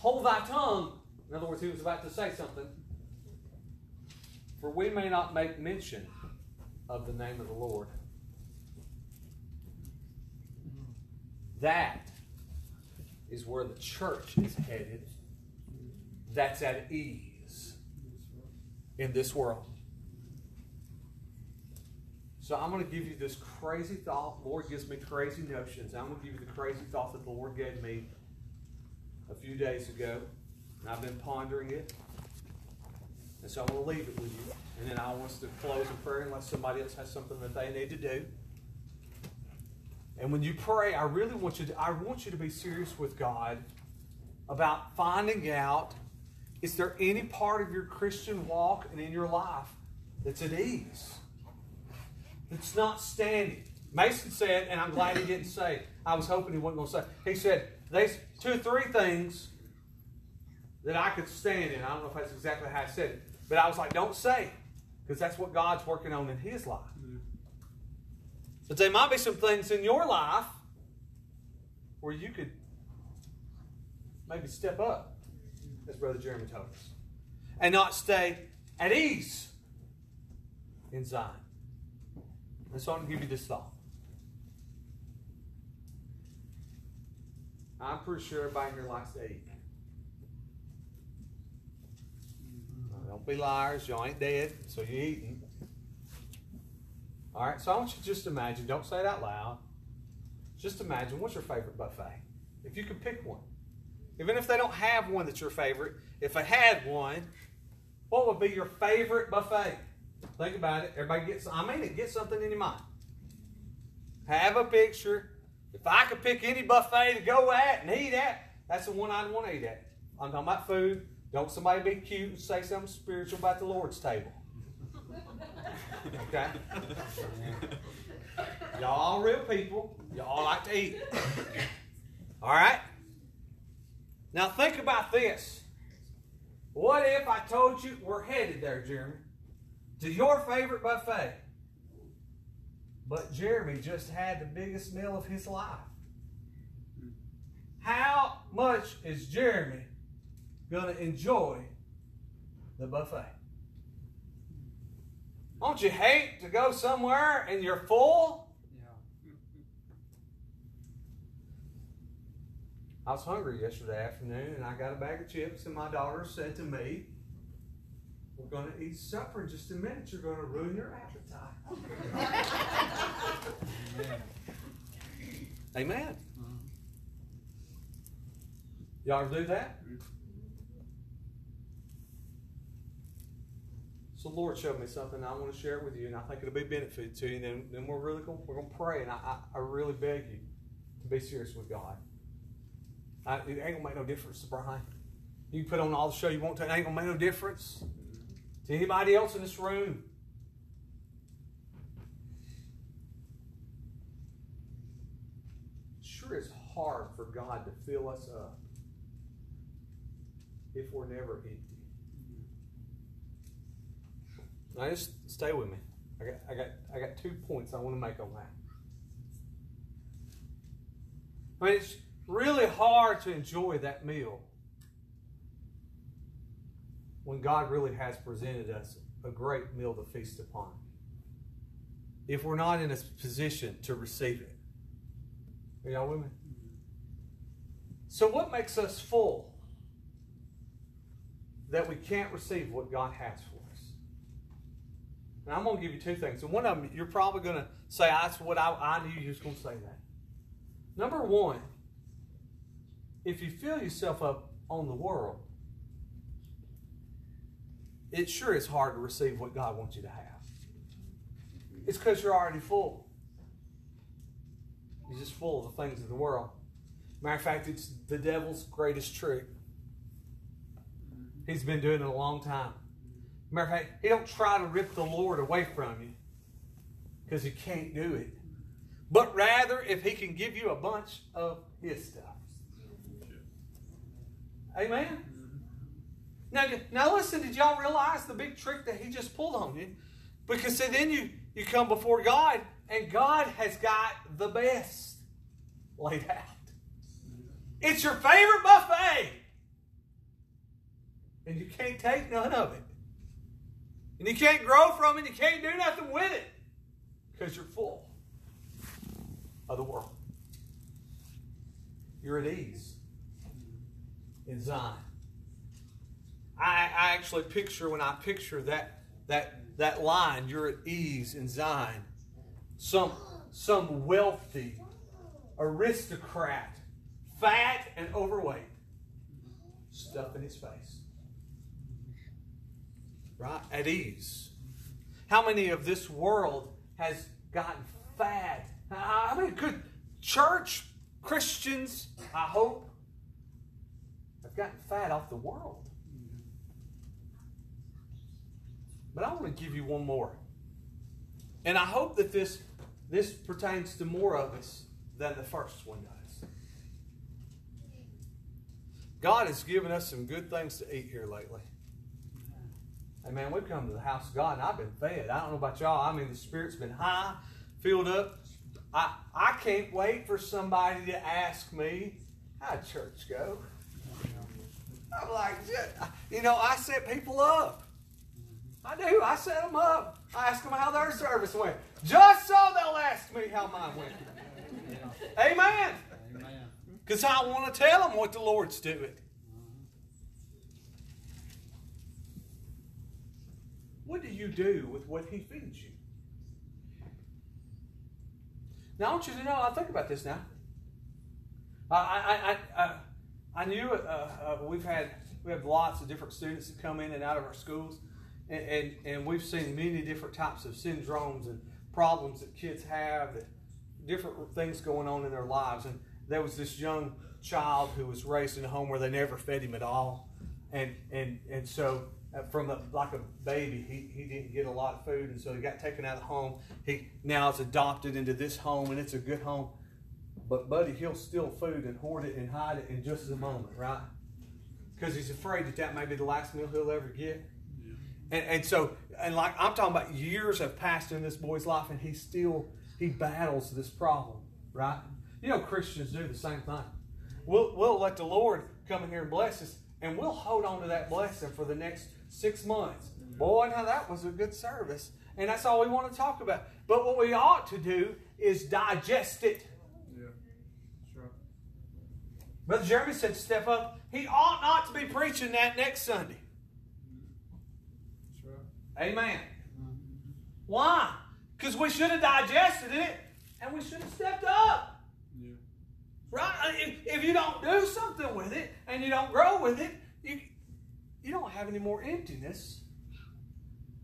Hold thy tongue. In other words, he was about to say something. For we may not make mention of the name of the Lord. That is where the church is headed. That's at ease in this world. So I'm going to give you this crazy thought. Lord gives me crazy notions. I'm going to give you the crazy thought that the Lord gave me a few days ago. And I've been pondering it. And so I'm going to leave it with you. And then I want us to close in prayer unless somebody else has something that they need to do. And when you pray, I really want you to I want you to be serious with God about finding out is there any part of your Christian walk and in your life that's at ease? That's not standing. Mason said, and I'm glad he didn't say. I was hoping he wasn't going to say. He said, "There's two or three things that I could stand in." I don't know if that's exactly how I said it, but I was like, "Don't say," because that's what God's working on in His life. Mm-hmm. But there might be some things in your life where you could maybe step up, as Brother Jeremy told us, and not stay at ease in Zion. And so I'm to give you this thought. I'm pretty sure everybody here likes to eat. Mm-hmm. Don't be liars. Y'all ain't dead, so you're eating. All right, so I want you to just imagine, don't say it out loud. Just imagine what's your favorite buffet? If you could pick one. Even if they don't have one that's your favorite, if they had one, what would be your favorite buffet? Think about it. Everybody gets, I mean it, get something in your mind. Have a picture. If I could pick any buffet to go at and eat at, that's the one I'd want to eat at. I'm talking about food. Don't somebody be cute and say something spiritual about the Lord's table. Okay? Y'all real people. Y'all like to eat. All right? Now think about this. What if I told you we're headed there, Jeremy, to your favorite buffet? But Jeremy just had the biggest meal of his life. How much is Jeremy going to enjoy the buffet? Don't you hate to go somewhere and you're full? Yeah. I was hungry yesterday afternoon and I got a bag of chips and my daughter said to me, We're going to eat supper in just a minute. You're going to ruin your appetite. Amen. Mm-hmm. Y'all ever do that? So the Lord showed me something. I want to share it with you, and I think it'll be benefit to you. And then, then we're really going we're going to pray, and I, I, I really beg you to be serious with God. I, it ain't gonna make no difference to Brian. You can put on all the show you want to. It ain't gonna make no difference to anybody else in this room. Sure, it's hard for God to fill us up if we're never empty. Now just stay with me. I got, I got, I got two points I want to make on that. I mean, it's really hard to enjoy that meal when God really has presented us a great meal to feast upon. If we're not in a position to receive it. Are y'all with me? So, what makes us full that we can't receive what God has for us? And I'm going to give you two things. And one of them, you're probably going to say, ah, that's what I, I knew you was going to say that. Number one, if you fill yourself up on the world, it sure is hard to receive what God wants you to have. It's because you're already full. You're just full of the things of the world. Matter of fact, it's the devil's greatest trick. He's been doing it a long time. Matter of fact, he don't try to rip the Lord away from you because he can't do it. But rather, if he can give you a bunch of his stuff. Amen. Now, now listen, did y'all realize the big trick that he just pulled on you? Because see, then you, you come before God, and God has got the best laid out. It's your favorite buffet. And you can't take none of it. And you can't grow from it, you can't do nothing with it. Because you're full of the world. You're at ease in Zion. I, I actually picture when I picture that that that line, you're at ease in Zion. some some wealthy aristocrat, fat and overweight, stuff in his face. Right? At ease. How many of this world has gotten fat? How many good church Christians, I hope, have gotten fat off the world? But I want to give you one more. And I hope that this, this pertains to more of us than the first one does. God has given us some good things to eat here lately. Hey man, we've come to the house of God and I've been fed. I don't know about y'all. I mean, the spirit's been high, filled up. I, I can't wait for somebody to ask me, how'd church go? I'm like, you know, I set people up. I do. I set them up. I ask them how their service went. Just so they'll ask me how mine went. Amen. Because I want to tell them what the Lord's doing. What do you do with what He feeds you? Now, I want you to know, I think about this now. I, I, I, I, I knew uh, uh, we've had we have lots of different students that come in and out of our schools, and, and, and we've seen many different types of syndromes and problems that kids have, that different things going on in their lives. And there was this young child who was raised in a home where they never fed him at all, and and and so uh, from a, like a baby, he, he didn't get a lot of food, and so he got taken out of home. He now is adopted into this home, and it's a good home. But buddy, he'll steal food and hoard it and hide it in just a moment, right? Because he's afraid that that may be the last meal he'll ever get. And, and so, and like I'm talking about, years have passed in this boy's life, and he still he battles this problem, right? You know, Christians do the same thing. We'll we'll let the Lord come in here and bless us, and we'll hold on to that blessing for the next six months. Boy, now that was a good service. And that's all we want to talk about. But what we ought to do is digest it. Yeah. Sure. Brother Jeremy said, step up. He ought not to be preaching that next Sunday. Amen. Mm-hmm. Why? Because we should have digested it and we should have stepped up. Yeah. Right? Uh, if, if you don't do something with it and you don't grow with it, you, you don't have any more emptiness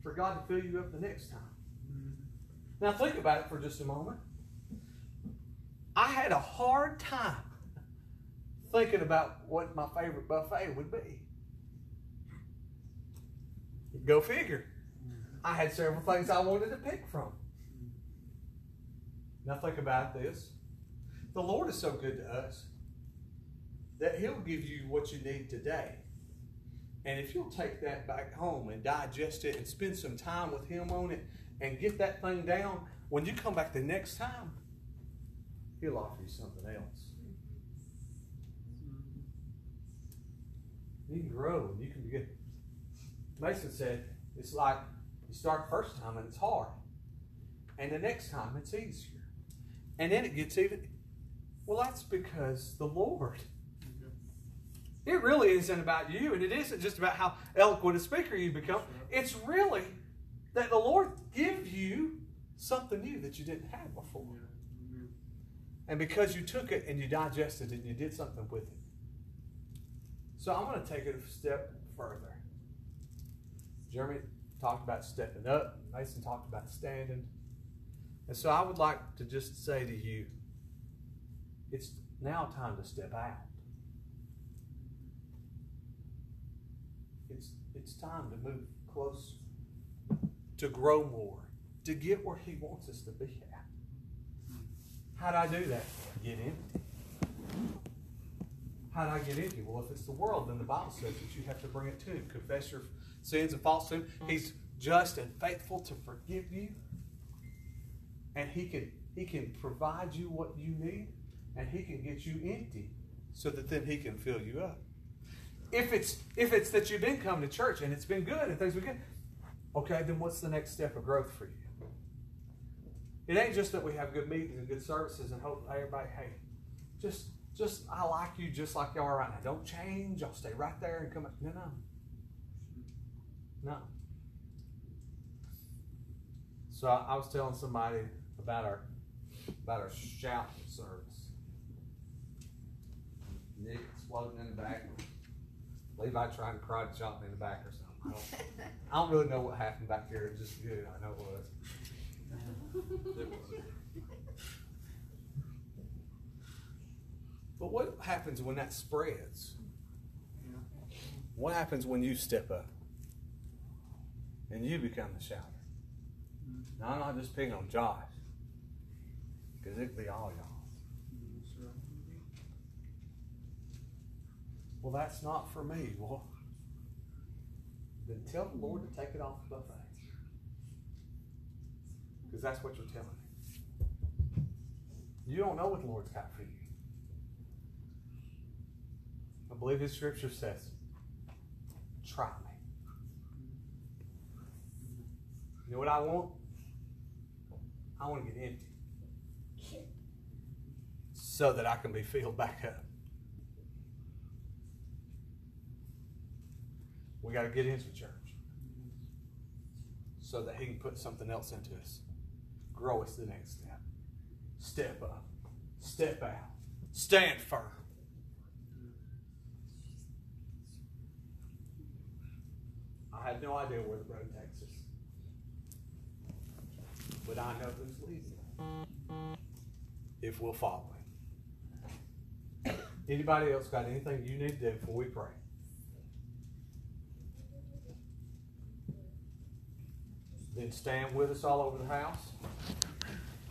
for God to fill you up the next time. Mm-hmm. Now, think about it for just a moment. I had a hard time thinking about what my favorite buffet would be. Go figure. I had several things I wanted to pick from. Now, think about this. The Lord is so good to us that He'll give you what you need today. And if you'll take that back home and digest it and spend some time with Him on it and get that thing down, when you come back the next time, He'll offer you something else. You can grow and you can begin. Mason said, it's like start first time and it's hard. And the next time it's easier. And then it gets even. Well, that's because the Lord. Mm-hmm. It really isn't about you, and it isn't just about how eloquent a speaker you become. It's really that the Lord gives you something new that you didn't have before. Mm-hmm. And because you took it and you digested it and you did something with it. So I'm going to take it a step further. Jeremy talked about stepping up, Mason talked about standing. And so I would like to just say to you it's now time to step out. It's, it's time to move closer, to grow more, to get where He wants us to be at. How do I do that? Get empty. How do I get empty? Well, if it's the world, then the Bible says that you have to bring it to Him. Confess your sins and false sin. He's just and faithful to forgive you. And He can He can provide you what you need, and He can get you empty so that then He can fill you up. If it's if it's that you've been coming to church and it's been good and things been good, okay, then what's the next step of growth for you? It ain't just that we have good meetings and good services and hope everybody, hey, just just I like you just like you are right now. Don't change. I'll stay right there and come. No, no, no. So I, I was telling somebody about our about our shouting service. Nick exploding in the back. Levi trying to cry shot me in the back or something. I don't, I don't really know what happened back here. It was just good. I know it was. It was. But what happens when that spreads? What happens when you step up and you become the shouter? Mm-hmm. Now, I'm not just picking on Josh, because it could be all y'all. Well, that's not for me. Well, then tell the Lord to take it off the buffet. Because that's what you're telling me. You don't know what the Lord's got for you. I believe His scripture says, try me. You know what I want? I want to get empty. So that I can be filled back up. We got to get into church. So that He can put something else into us. Grow us the next step. Step up. Step out. Stand firm. I have no idea where the road takes us. But I know who's leading. If we'll follow him. Anybody else got anything you need to do before we pray? Then stand with us all over the house.